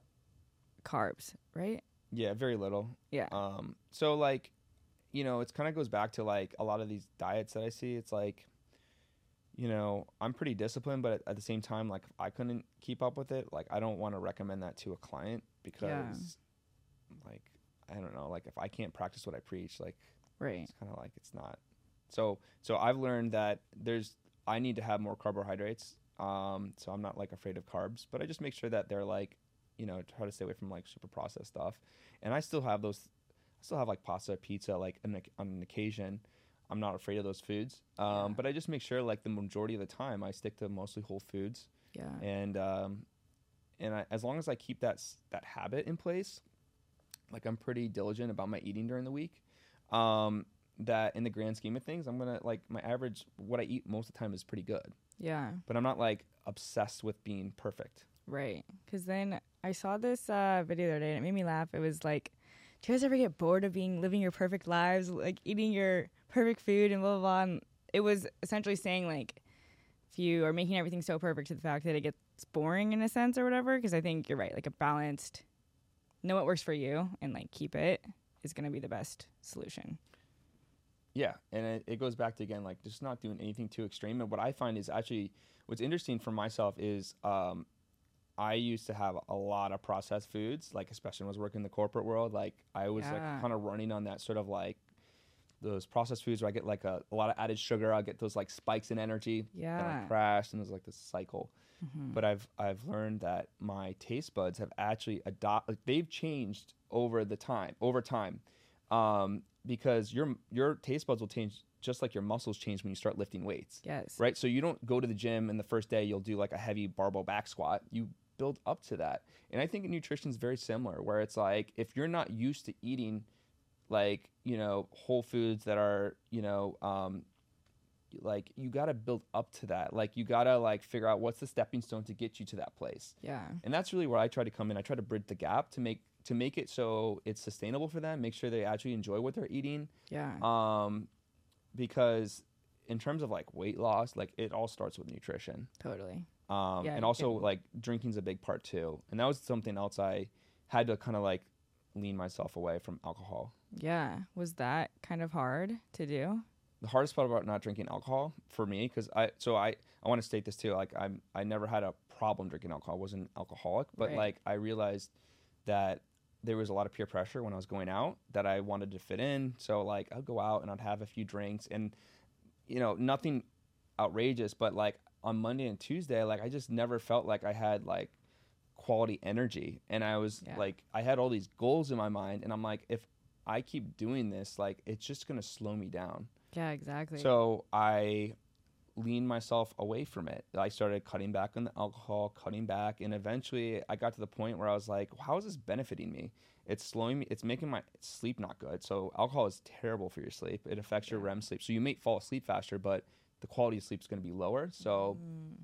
carbs, right? yeah, very little. Yeah. Um, so like, you know, it's kind of goes back to like a lot of these diets that I see. It's like, you know, I'm pretty disciplined, but at, at the same time, like I couldn't keep up with it, like I don't want to recommend that to a client because, like, I don't know, like if I can't practice what I preach, like right. it's kind of like it's not so so i've learned that there's i need to have more carbohydrates um so i'm not like afraid of carbs but i just make sure that they're like you know try to stay away from like super processed stuff and i still have those i still have like pasta pizza like on, on an occasion i'm not afraid of those foods um Yeah. but i just make sure like the majority of the time i stick to mostly whole foods Yeah. and um, and I, as long as I keep that that habit in place, like I'm pretty diligent about my eating during the week. Um, that in the grand scheme of things, I'm gonna like my average what I eat most of the time is pretty good, Yeah. but I'm not like obsessed with being perfect. Right. Because then I saw this uh, video the other day and it made me laugh. It was like, do you guys ever get bored of being living your perfect lives, like eating your perfect food and blah, blah, blah? And it was essentially saying, like, if you are making everything so perfect to the fact that it gets boring in a sense or whatever, because I think you're right. Like, a balanced, know what works for you and, like, keep it is going to be the best solution. Yeah, and it, it goes back to again like just not doing anything too extreme. And what I find is actually what's interesting for myself is um, I used to have a lot of processed foods, like especially when I was working in the corporate world. Like I was Yeah. like kind of running on that sort of like those processed foods where I get like a, a lot of added sugar. I get those like spikes in energy. Yeah. And I crash, and there's like this cycle. Mhm. But I've I've learned that my taste buds have actually adopt like, they've changed over the time over time, um, because your your taste buds will change just like your muscles change when you start lifting weights, Yes. right? So you don't go to the gym and the first day you'll do like a heavy barbell back squat. You build up to that, and I think nutrition is very similar, where it's like if you're not used to eating like you know whole foods that are you know um, like you got to build up to that. Like you got to like figure out what's the stepping stone to get you to that place. Yeah. and that's really where i try to come in. I try to bridge the gap to make to make it so it's sustainable for them make sure they actually enjoy what they're eating. Yeah. um because in terms of like weight loss like it all starts with nutrition. Totally. um Yeah, and also like drinking's a big part too. And that was something else i had to kind of like lean myself away from alcohol Yeah. Was that kind of hard to do? the hardest part about not drinking alcohol for me because i so i i want to state this too like i'm i never had a problem drinking alcohol. I wasn't alcoholic, but Right. like I realized that there was a lot of peer pressure when I was going out that I wanted to fit in. So like I'd go out and I'd have a few drinks and you know, nothing outrageous, but like on Monday and Tuesday, like I just never felt like I had like quality energy. And I was Yeah. like I had all these goals in my mind and I'm like if I keep doing this, like it's just gonna slow me down. Yeah, exactly. So I leaned myself away from it. I started cutting back on the alcohol, cutting back, and eventually I got to the point where I was like, how is this benefiting me? It's slowing me, it's making my sleep not good. So alcohol is terrible for your sleep. It affects your REM sleep. So you may fall asleep faster, but the quality of sleep is going to be lower. So Mm,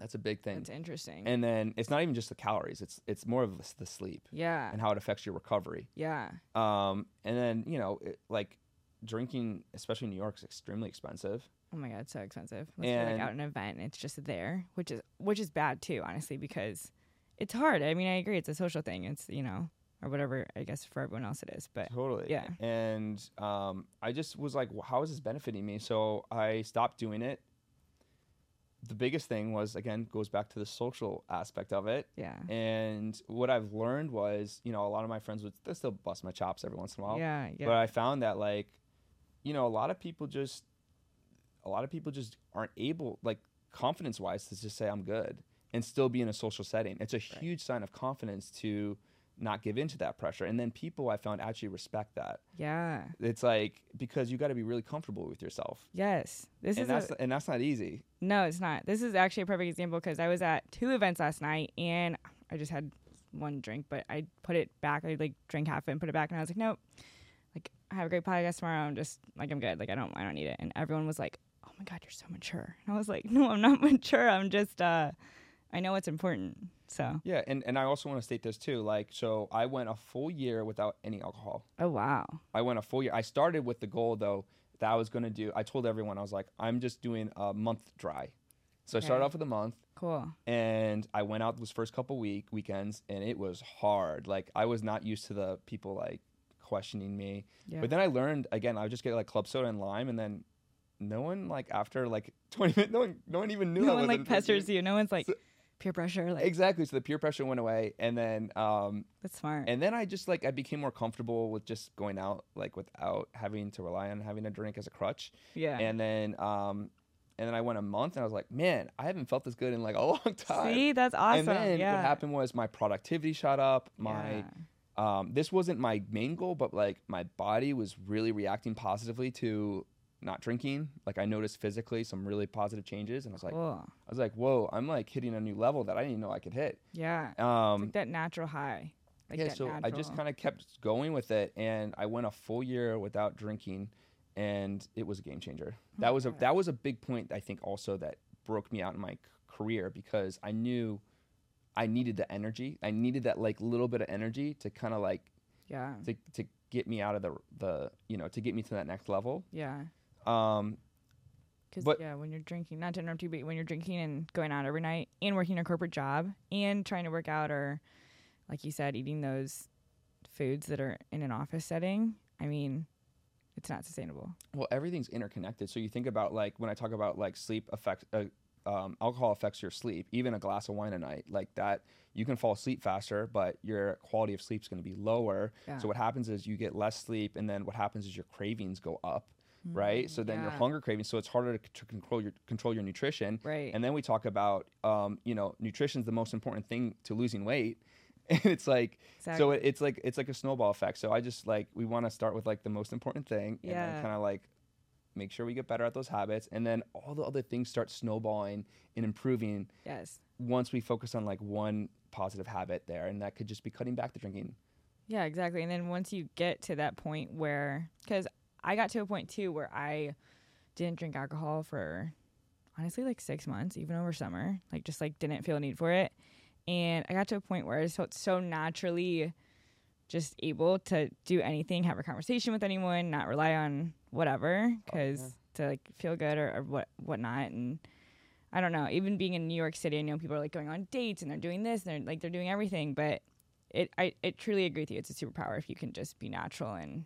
that's a big thing. that's interesting. And then it's not even just the calories, it's it's more of the, sleep yeah. and how it affects your recovery. Yeah. Um, and then, you know, it, like drinking, especially in New York, is extremely expensive. Oh my god, it's so expensive. Unless you're like out an event and it's just there, which is which is bad too, honestly, because it's hard. I mean, I agree, it's a social thing. It's you know, or whatever. I guess for everyone else it is, but Totally. yeah. And um, I just was like, well, how is this benefiting me? So I stopped doing it. The biggest thing was, again, goes back to the social aspect of it. yeah, And what I've learned was, you know, a lot of my friends would they still bust my chops every once in a while. yeah, yeah, But I found that, like, you know, a lot of people just, a lot of people just aren't able, like, confidence wise, to just say, I'm good and still be in a social setting. It's a huge sign of confidence to not give in to that pressure. And then people I found actually respect that. yeah. It's like because you got to be really comfortable with yourself, Yes, this and is that's a, and that's not easy. no, it's not. This is actually a perfect example because I was at two events last night and I just had one drink, but I put it back. I like drank half it and put it back, and I was like, nope. Like I have a great podcast tomorrow. I'm just like I'm good. Like I don't I don't need it. And everyone was like, oh my god, you're so mature. And I was like, no, I'm not [LAUGHS] mature. I'm just uh, I know what's important. So Yeah, and and I also want to state this too. Like, so I went a full year without any alcohol. oh wow, I went a full year. I started with the goal though that I was going to do. I told everyone I was like, I'm just doing a month dry. So I started off with a month, cool. and I went out those first couple week weekends, and it was hard. Like I was not used to the people like questioning me. Yeah. But then I learned again. I would just get like club soda and lime, and then no one like after like 20 minutes, no one, no one even knew. no I one like pesters drinking. you. No one's like So- peer pressure. Like Exactly. So the peer pressure went away, and then um, that's smart. and then I just like I became more comfortable with just going out like without having to rely on having a drink as a crutch. yeah. And then um, and then I went a month, and I was like, man, I haven't felt this good in like a [LAUGHS] long time. See, that's awesome. And then yeah. what happened was my productivity shot up. My Yeah. um, this wasn't my main goal, but like my body was really reacting positively to not drinking. Like I noticed physically some really positive changes, and I was like, cool. I was like, whoa, I'm like hitting a new level that I didn't even know I could hit. Yeah. Um, like that natural high. Like yeah, so I just kind of kept going with it, and I went a full year without drinking, and it was a game changer. That was a that was a big point I think also that broke me out in my c- career because I knew I needed the energy. I needed that like little bit of energy to kind of like Yeah. to to get me out of the the you know to get me to that next level. Yeah. Um, Because yeah, when you're drinking, not to interrupt you, but when you're drinking and going out every night and working a corporate job and trying to work out or, like you said, eating those foods that are in an office setting, I mean, it's not sustainable. well, everything's interconnected. So you think about like when I talk about like sleep affects. Uh, um, alcohol affects your sleep. Even a glass of wine a night, like that, you can fall asleep faster, but your quality of sleep is going to be lower. Yeah. So what happens is you get less sleep, and then what happens is your cravings go up, right? So then your yeah. hunger cravings. So it's harder to, to control your control your nutrition. Right. And then we talk about, um, you know, nutrition is the most important thing to losing weight. [LAUGHS] And it's like, so it, it's like it's like a snowball effect. So I just like we want to start with like the most important thing, and Yeah. then kind of like make sure we get better at those habits, and then all the other things start snowballing and improving yes. once we focus on like one positive habit there, and that could just be cutting back the drinking. Yeah, exactly. And then once you get to that point where, because I got to a point too where I didn't drink alcohol for honestly like six months, even over summer, like just like didn't feel a need for it. And I got to a point where I just felt so naturally just able to do anything, have a conversation with anyone, not rely on whatever, oh, because to like feel good or, or what whatnot. And I don't know. Even being in New York City, I know people are like going on dates and they're doing this and they're like they're doing everything, but it I it truly agree with you. It's a superpower if you can just be natural and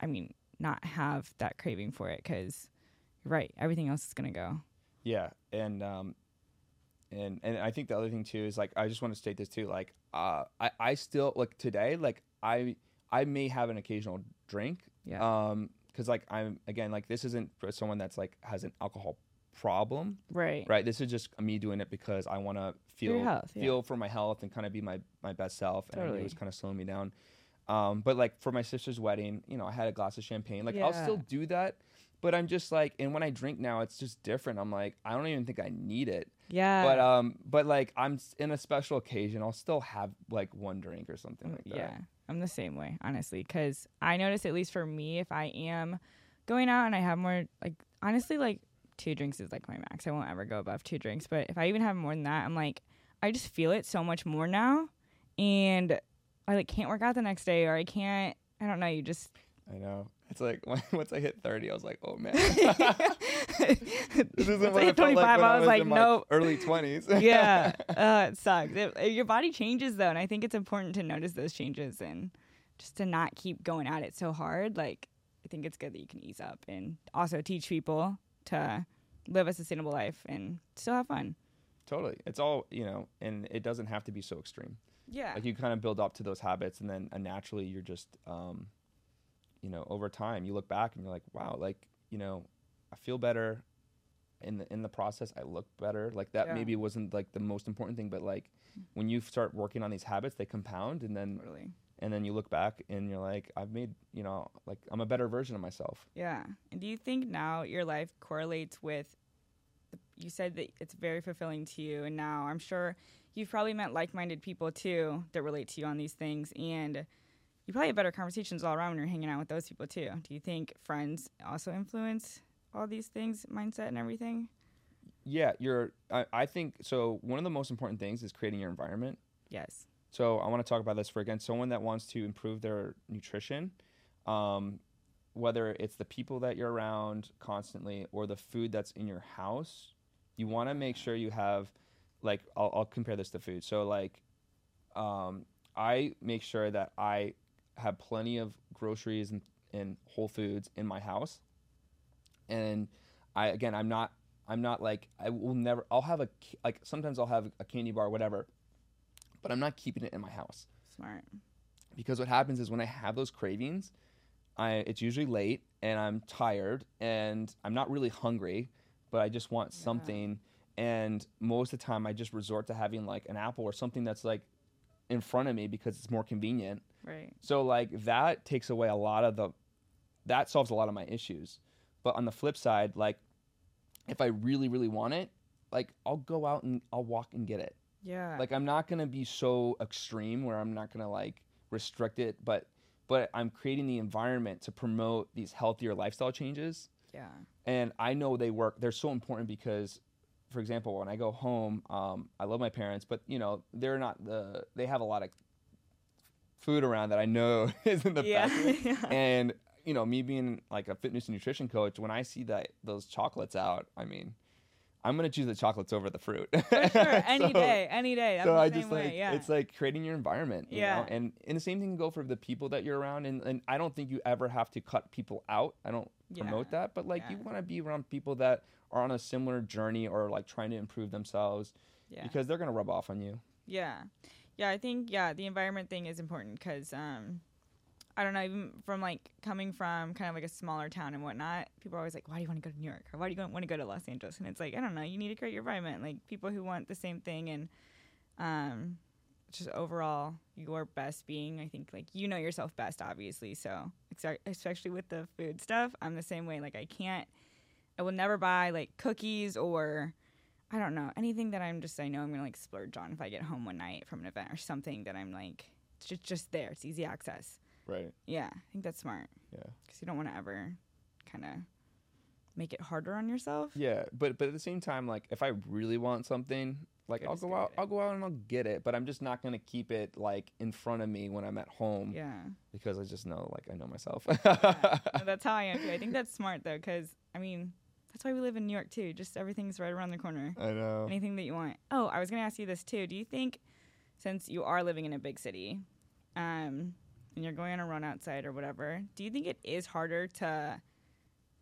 I mean not have that craving for it because you're right. Everything else is gonna go. Yeah, and um, and and I think the other thing too is like I just want to state this too. Like, uh, I I still like today. Like I I may have an occasional drink. Yeah. Um, because like I'm again like this isn't for someone that's like has an alcohol problem, Right. right? This is just me doing it because I want to feel health, yeah. feel for my health and kind of be my my best self. And Totally. it was kind of slowing me down. Um, but like for my sister's wedding, you know, I had a glass of champagne. Like I'll still do that, but I'm just like, and when I drink now, it's just different. I'm like, I don't even think I need it. Yeah. But um, but like I'm in a special occasion, I'll still have like one drink or something like that. Yeah, I'm the same way, honestly, because I notice at least for me, if I am going out and I have more, like honestly, like two drinks is like my max. I won't ever go above two drinks, but if I even have more than that, I'm like, I just feel it so much more now, and I like can't work out the next day, or I can't. I don't know. You just I know. It's like [LAUGHS] once I hit 30, I was like, oh man. [LAUGHS] [LAUGHS] this isn't what I I hit felt 25, like I I was was like, nope. early 20s. yeah, uh, it sucks. It- your body changes though, and I think it's important to notice those changes and just to not keep going at it so hard. Like, I think it's good that you can ease up and also teach people to live a sustainable life and still have fun. Totally. It's all, you know, and it doesn't have to be so extreme. Yeah, Like you kind of build up to those habits and then uh, naturally you're just, um, you know, over time you look back and you're like, wow, like, you know, I feel better in the, in the process. I look better. Like that Yeah. maybe wasn't like the most important thing, but like when you start working on these habits, they compound and then, totally. and then you look back and you're like, I've made, you know, like I'm a better version of myself. Yeah. And do you think now your life correlates with? The, you said that it's very fulfilling to you, and now I'm sure you've probably met like-minded people too that relate to you on these things, and you probably have better conversations all around when you're hanging out with those people too. Do you think friends also influence all these things, mindset and everything? Yeah. You're, I, I think, so one of the most important things is creating your environment. Yes. So I want to talk about this for again someone that wants to improve their nutrition, um, whether it's the people that you're around constantly or the food that's in your house. You want to make sure you have, like, I'll, I'll compare this to food. So like, um, I make sure that I have plenty of groceries and, and Whole Foods in my house, and I again I'm not I'm not like I will never I'll have a like sometimes I'll have a candy bar whatever but I'm not keeping it in my house Smart. because what happens is when I have those cravings, I it's usually late and I'm tired and I'm not really hungry, but I just want something. And most of the time, I just resort to having like an apple or something that's like in front of me because it's more convenient. Right. So like that takes away a lot of the that solves a lot of my issues. But on the flip side, like if I really really want it, like I'll go out and I'll walk and get it Yeah. like i'm not gonna be so extreme where i'm not gonna like restrict it but but i'm creating the environment to promote these healthier lifestyle changes yeah. and i know they work they're so important because for example when i go home um, i love my parents but you know they're not the they have a lot of food around that i know [LAUGHS] isn't the Yeah. best [LAUGHS] Yeah. and you know me being like a fitness and nutrition coach when i see that those chocolates out i mean i'm gonna choose the chocolates over the fruit For sure. [LAUGHS] Any So- day. Any day. I'm so I just way. like yeah. it's like creating your environment, you Yeah. know? And and the same thing can go for the people that you're around and, and I don't think you ever have to cut people out. I don't promote Yeah. that, but like you want to be around people that are on a similar journey or like trying to improve themselves yeah. because they're going to rub off on you. Yeah, yeah. I think yeah, the environment thing is important because um, I don't know. Even from like coming from kind of like a smaller town and whatnot, people are always like, "Why do you want to go to New York? Or why do you want to go to Los Angeles?" And it's like I don't know. You need to create your environment. Like people who want the same thing and um, just overall your best being. I think like you know yourself best, obviously. So especially with the food stuff, I'm the same way. Like I can't. I will never buy like cookies or I don't know anything that I'm just I know I'm gonna like splurge on if I get home one night from an event or something that I'm like it's just just there. It's easy access. Right. Yeah, I think that's smart Yeah. because you don't want to ever kind of make it harder on yourself. Yeah, but but at the same time like if I really want something, like I'll go out. I'll go out and I'll get it, but I'm just not going to keep it like in front of me when I'm at home Yeah, because I just know like I know myself. yeah. [LAUGHS] No, that's how I am too. I think that's smart though because I mean that's why we live in New York too. Just everything's right around the corner. I know. anything that you want. Oh, I was going to ask you this too. Do you think, since you are living in a big city, um, and you're going on a run outside or whatever, do you think it is harder to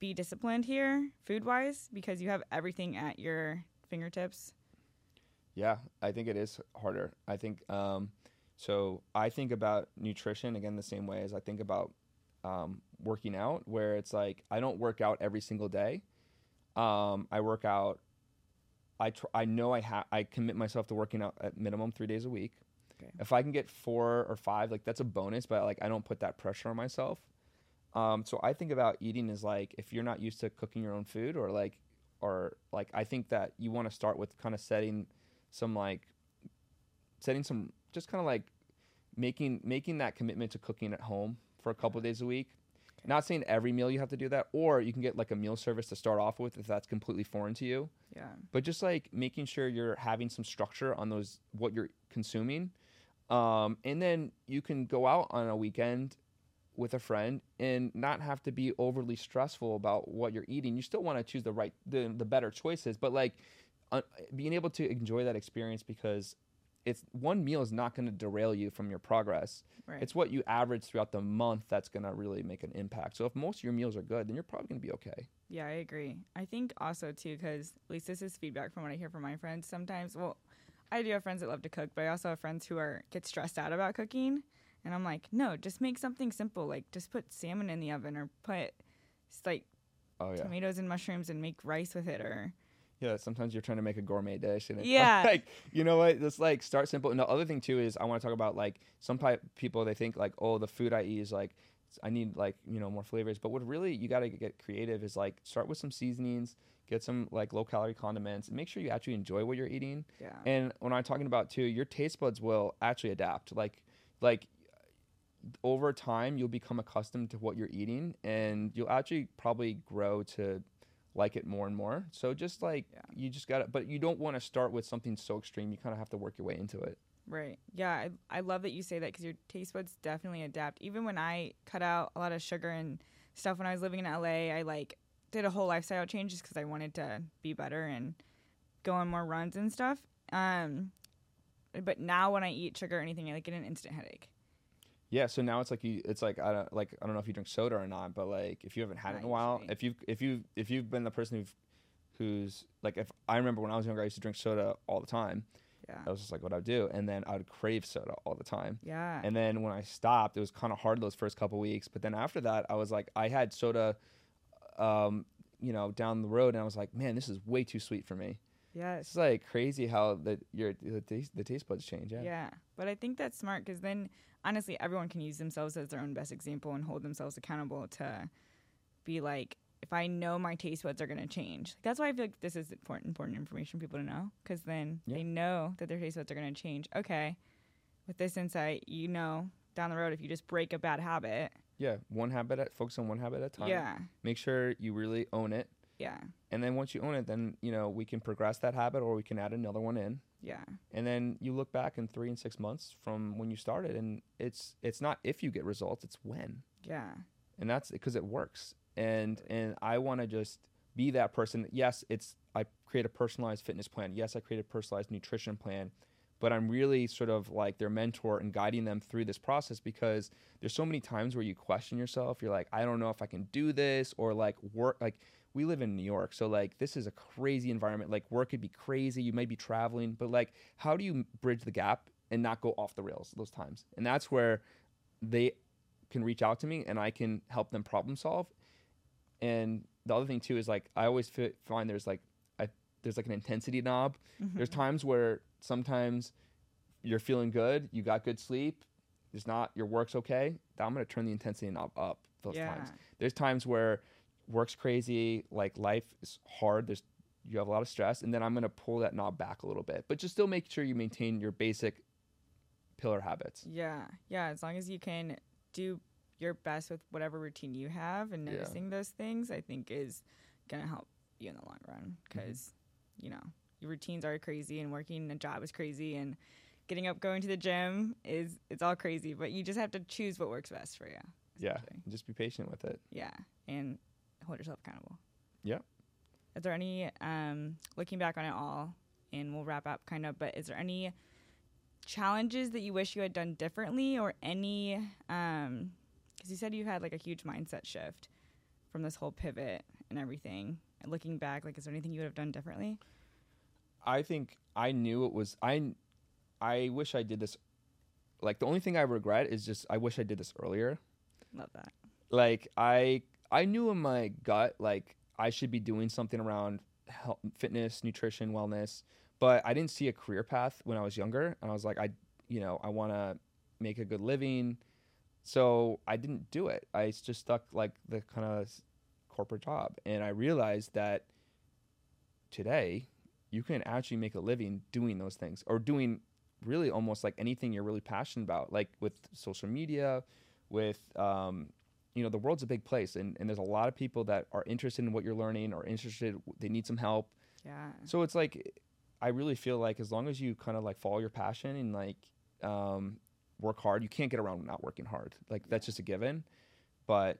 be disciplined here, food wise, because you have everything at your fingertips? Yeah, I think it is harder. I think um, so. I think about nutrition again the same way as I think about um, working out, where it's like I don't work out every single day. Um, I work out. I tr- I know I have I commit myself to working out at minimum three days a week. Okay. If I can get four or five, like that's a bonus, but like I don't put that pressure on myself. Um, so I think about eating as like if you're not used to cooking your own food or like or like I think that you want to start with kind of setting some like setting some just kind of like making making that commitment to cooking at home for a couple of days a week. Not saying every meal you have to do that, or you can get like a meal service to start off with if that's completely foreign to you. Yeah. But just like making sure you're having some structure on those what you're consuming, um, and then you can go out on a weekend with a friend and not have to be overly stressful about what you're eating. You still want to choose the right the the better choices, but like uh, being able to enjoy that experience because it's one meal is not going to derail you from your progress. Right. It's what you average throughout the month that's going to really make an impact. So if most of your meals are good, then you're probably going to be okay. Yeah, I agree. I think also too because at least this is feedback from what I hear from my friends. Sometimes, well, I do have friends that love to cook, but I also have friends who are get stressed out about cooking, and I'm like, no, just make something simple. Like just put salmon in the oven or put like Oh yeah. tomatoes and mushrooms and make rice with it or Yeah, sometimes you're trying to make a gourmet dish, and it's Yeah. [LAUGHS] like you know what? Just like start simple. And the other thing too is I want to talk about like some people they think like oh the food I eat is like I need like you know more flavors, but what really you got to get creative is like start with some seasonings, get some like low calorie condiments, and make sure you actually enjoy what you're eating. yeah. And when I'm talking about too, your taste buds will actually adapt. Like like over time you'll become accustomed to what you're eating and you'll actually probably grow to like it more and more. So just like Yeah. you just got to but you don't want to start with something so extreme. You kind of have to work your way into it. Right. Yeah. I, I love that you say that because your taste buds definitely adapt. Even when I cut out a lot of sugar and stuff when I was living in LA, I like did a whole lifestyle change just because I wanted to be better and go on more runs and stuff. Um, but now when I eat sugar or anything, I like get an instant headache. Yeah, so now it's like you it's like I don't like I don't know if you drink soda or not, but like if you haven't had it in a while, usually. if you if you if you've been the person who've who's like if I remember when I was younger I used to drink soda all the time. Yeah. That was just like what I would do and then I would crave soda all the time. Yeah. And then when I stopped, it was kind of hard those first couple weeks. But then after that, I was like, I had soda, um, you know, down the road, and I was like, man, this is way too sweet for me. yes. It's like crazy how the your the taste, the taste buds change. Yeah. Yeah, but I think that's smart because then honestly, everyone can use themselves as their own best example and hold themselves accountable to be like, if I know my taste buds are going to change. That's why I feel like this is important, important information for people to know because then Yeah. they know that their taste buds are going to change. Okay, with this insight, you know down the road if you just break a bad habit. Yeah. One habit at focus on one habit at a time. Yeah, Make sure you really own it, yeah, and then once you own it, then you know we can progress that habit, or we can add another one in. yeah, And then you look back in three and six months from when you started, and it's it's not if you get results, it's when. yeah, and that's because it works and and i want to just be that person. Yes it's i create a personalized fitness plan. Yes i create a personalized nutrition plan. But i'm really sort of like their mentor and guiding them through this process because there's so many times where you question yourself. You're like i don't know if i can do this or like work like we live in new york so like this is a crazy environment. Like work could be crazy. You may be traveling but like how do you bridge the gap and not go off the rails those times? And that's where they can reach out to me and I can help them problem solve. And the other thing too is like I always fi- find there's like I, there's like an intensity knob. Mm-hmm. There's times where sometimes you're feeling good, you got good sleep, there's not your work's okay. I'm gonna turn the intensity knob up those Yeah. times. There's times where work's crazy, like life is hard. There's you have a lot of stress, and then I'm gonna pull that knob back a little bit, but just still make sure you maintain your basic pillar habits. yeah, yeah. As long as you can do your best with whatever routine you have and Yeah. noticing those things, I think is gonna help you in the long run Mm-hmm. because you know your routines are crazy and working a job is crazy and getting up going to the gym is it's all crazy but you just have to choose what works best for you Yeah, just be patient with it. yeah and hold yourself accountable Yeah. is there any um looking back on it all and we'll wrap up kind of but is there any challenges that you wish you had done differently or any um because you said you had like a huge mindset shift from this whole pivot and everything and looking back like is there anything you would have done differently I think I knew it was I I wish I did this like the only thing I regret is just I wish I did this earlier. Love that. Like I I knew in my gut like I should be doing something around health, fitness, nutrition, wellness, but I didn't see a career path when I was younger and I was like I you know, I want to make a good living. So I didn't do it. I just stuck like the kind of corporate job and I realized that today you can actually make a living doing those things or doing really almost like anything you're really passionate about, like with social media, with um, you know the world's a big place, and, and there's a lot of people that are interested in what you're learning or interested. They need some help. Yeah. So it's like I really feel like as long as you kind of like follow your passion and like um, work hard, you can't get around not working hard. Like that's just a given. But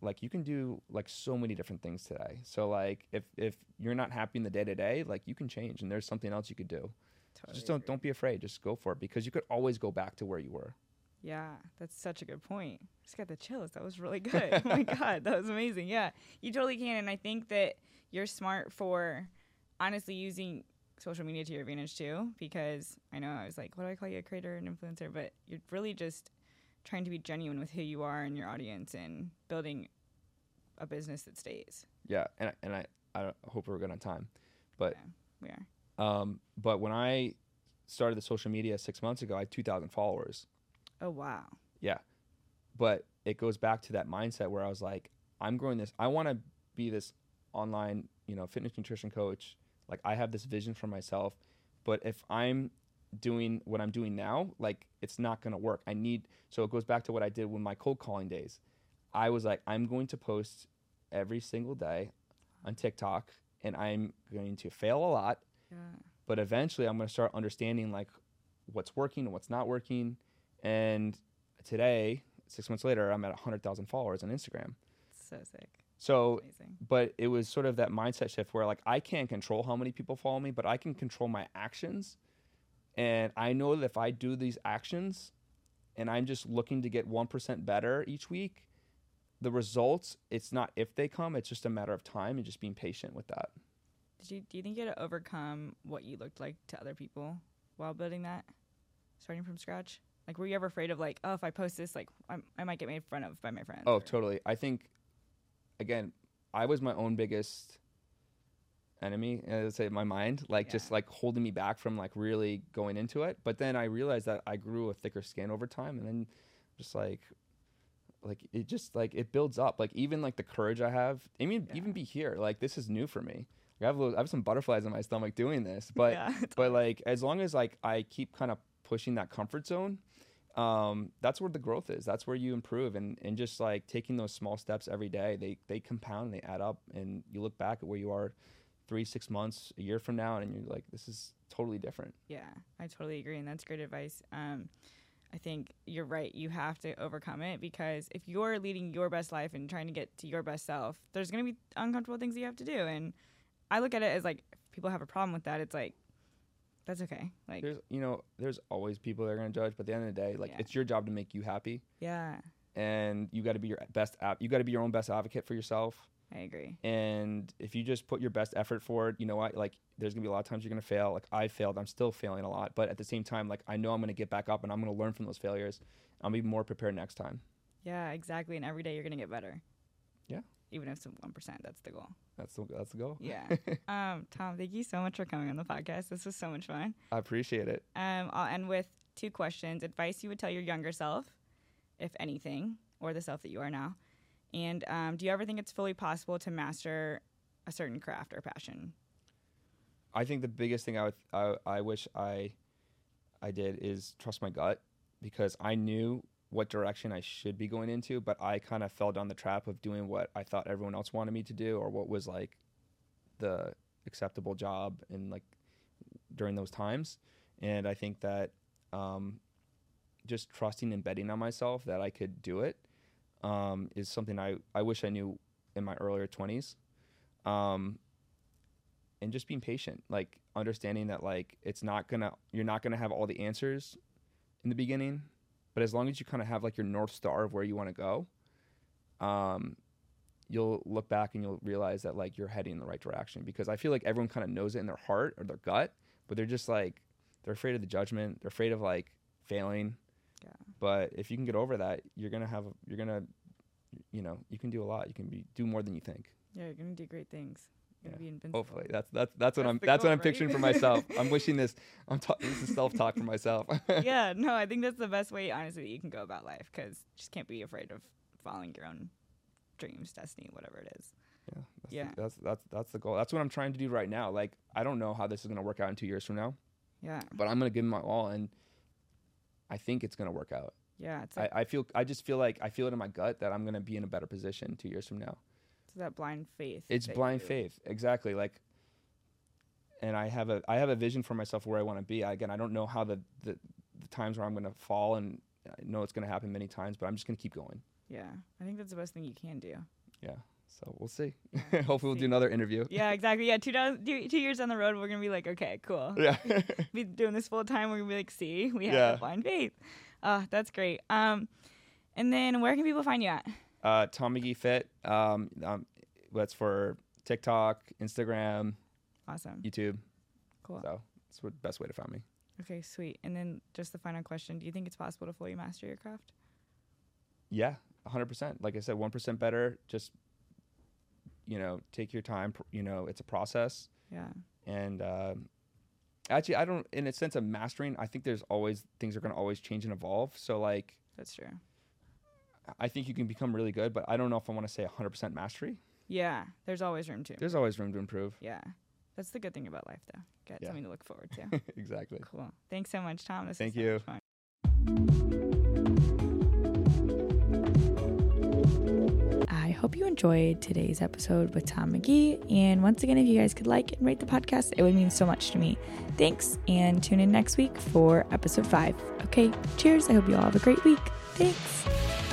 like you can do like so many different things today. So like if if you're not happy in the day to day, like you can change and there's something else you could do. Totally just don't agree. don't be afraid. Just go for it because you could always go back to where you were. Yeah, that's such a good point. Just got the chills. That was really [LAUGHS] good. oh my god, that was amazing. Yeah, you totally can, and I think that you're smart for honestly using social media to your advantage too. Because I know I was like, what do I call you, a creator and influencer? But you're really just trying to be genuine with who you are and your audience, and building a business that stays. Yeah, and I- and I I hope we're good on time, but We are. um but when I started the social media six months ago, I had two thousand followers. Oh wow. Yeah, but it goes back to that mindset where I was like, I'm growing this. I want to be this online, you know, fitness nutrition coach. Like I have this vision for myself, but if I'm doing what I'm doing now, like it's not going to work. I need so it goes back to what I did with my cold calling days. I was like, I'm going to post every single day on TikTok, and I'm going to fail a lot Yeah. but eventually I'm going to start understanding like what's working and what's not working. And today, six months later, I'm at 100,000 followers on Instagram. So sick. So, but it was sort of that mindset shift where like I can't control how many people follow me, but I can control my actions. And I know that if I do these actions and I'm just looking to get 1% better each week, the results, it's not if they come, it's just a matter of time and just being patient with that. Did you do you think you had to overcome what you looked like to other people while building that, starting from scratch? Like, were you ever afraid of like, oh, if I post this, like, I'm, I might get made fun of by my friends? Oh, or- totally. I think, again, I was my own biggest enemy. Uh, I would say my mind, like just like holding me back from like really going into it. But then I realized that I grew a thicker skin over time, and then just like, like it just like it builds up. Like even like the courage I have. I mean, Yeah. even be here. Like this is new for me. Like, I have little, I have some butterflies in my stomach doing this, but [LAUGHS] yeah, but like as long as like I keep kind of pushing that comfort zone, um, that's where the growth is. That's where you improve, and and just like taking those small steps every day, they they compound, and they add up, and you look back at where you are, three six months, a year from now, and you're like, this is totally different. yeah, I totally agree, and that's great advice. Um, I think you're right. You have to overcome it because if you're leading your best life and trying to get to your best self, there's gonna be uncomfortable things you have to do. And I look at it as like, people have a problem with that, it's like, that's okay. Like, There's you know there's always people that are gonna judge, but at the end of the day, like Yeah. it's your job to make you happy, yeah, and you got to be your best app. You got to be your own best advocate for yourself. I agree. and if you just put your best effort forward you know what like there's gonna be a lot of times you're gonna fail like i failed i'm still failing a lot but at the same time like i know i'm gonna get back up and i'm gonna learn from those failures i'll be more prepared next time Yeah, exactly. And every day you're gonna get better. Yeah. Even if it's one percent, that's the goal. That's the that's the goal Yeah. [LAUGHS] um, Tom, thank you so much for coming on the podcast. This was so much fun. i appreciate it Um, I'll end with two questions. Advice you would tell your younger self, if anything, or the self that you are now. And um, do you ever think it's fully possible to master a certain craft or passion? i think the biggest thing i would i, I wish i i did is trust my gut because i knew what direction i should be going into but i kind of fell down the trap of doing what i thought everyone else wanted me to do or what was like the acceptable job and like during those times. And i think that um, just trusting and betting on myself that i could do it um, is something I, I wish i knew in my earlier 20s um, and just being patient like understanding that like it's not gonna you're not gonna have all the answers in the beginning but as long as you kind of have like your north star of where you want to go um, you'll look back and you'll realize that like you're heading in the right direction because I feel like everyone kind of knows it in their heart or their gut, but they're just like they're afraid of the judgment. They're afraid of like failing. Yeah. But if you can get over that, you're gonna have you're gonna you know you can do a lot. You can be do more than you think. Yeah, you're gonna do great things. Gonna Yeah, be invincible. Hopefully, that's that's that's what That's I'm that's what I'm right? picturing for [LAUGHS] myself. I'm wishing this. I'm ta- this is self talk for myself. [LAUGHS] yeah, no, I think that's the best way, honestly, that you can go about life because just can't be afraid of following your own dreams, destiny, whatever it is. Yeah, that's, Yeah. The, that's that's that's the goal. That's what I'm trying to do right now. Like I don't know how this is gonna work out in two years from now, Yeah, but I'm gonna give my all, and I think it's gonna work out. yeah, it's I, I feel I just feel like I feel it in my gut that I'm gonna be in a better position two years from now. It's that blind faith. It's blind faith, exactly. Like, and I have a I have a vision for myself where I want to be. Again, I don't know how the, the the times where I'm gonna fall, and I know it's gonna happen many times, but I'm just gonna keep going. Yeah, I think that's the best thing you can do. Yeah. So we'll see. Yeah, [LAUGHS] Hopefully, we'll see. do another interview. Yeah, exactly. Yeah, two, down, two, two years down the road, we're gonna be like, okay, cool. Yeah. [LAUGHS] Be doing this full time. We're gonna be like, see, we have Yeah. blind faith. Uh, that's great. Um, and then where can people find you at? Uh, Tom McGee Fit. Um, um, that's for TikTok, Instagram, Awesome. YouTube. Cool. So that's the best way to find me. Okay, sweet. And then just the final question: Do you think it's possible to fully master your craft? Yeah, 100%. Like I said, 1% better. Just, you know, take your time. You know, it's a process. Yeah. And um, actually, I don't, in a sense of mastering, I think there's always, things are going to always change and evolve. So, like, That's true. I think you can become really good, but I don't know if I want to say 100% mastery. Yeah, there's always room to. There's always room to improve. Yeah, that's the good thing about life, though. Got Yeah. something to look forward to. [LAUGHS] exactly. cool. Thanks so much, Tom. This Thank was so you. much fun. I hope you enjoyed today's episode with Tom McGee. And once again, if you guys could like and rate the podcast, it would mean so much to me. Thanks, and tune in next week for episode five. Okay, cheers. I hope you all have a great week. Thanks.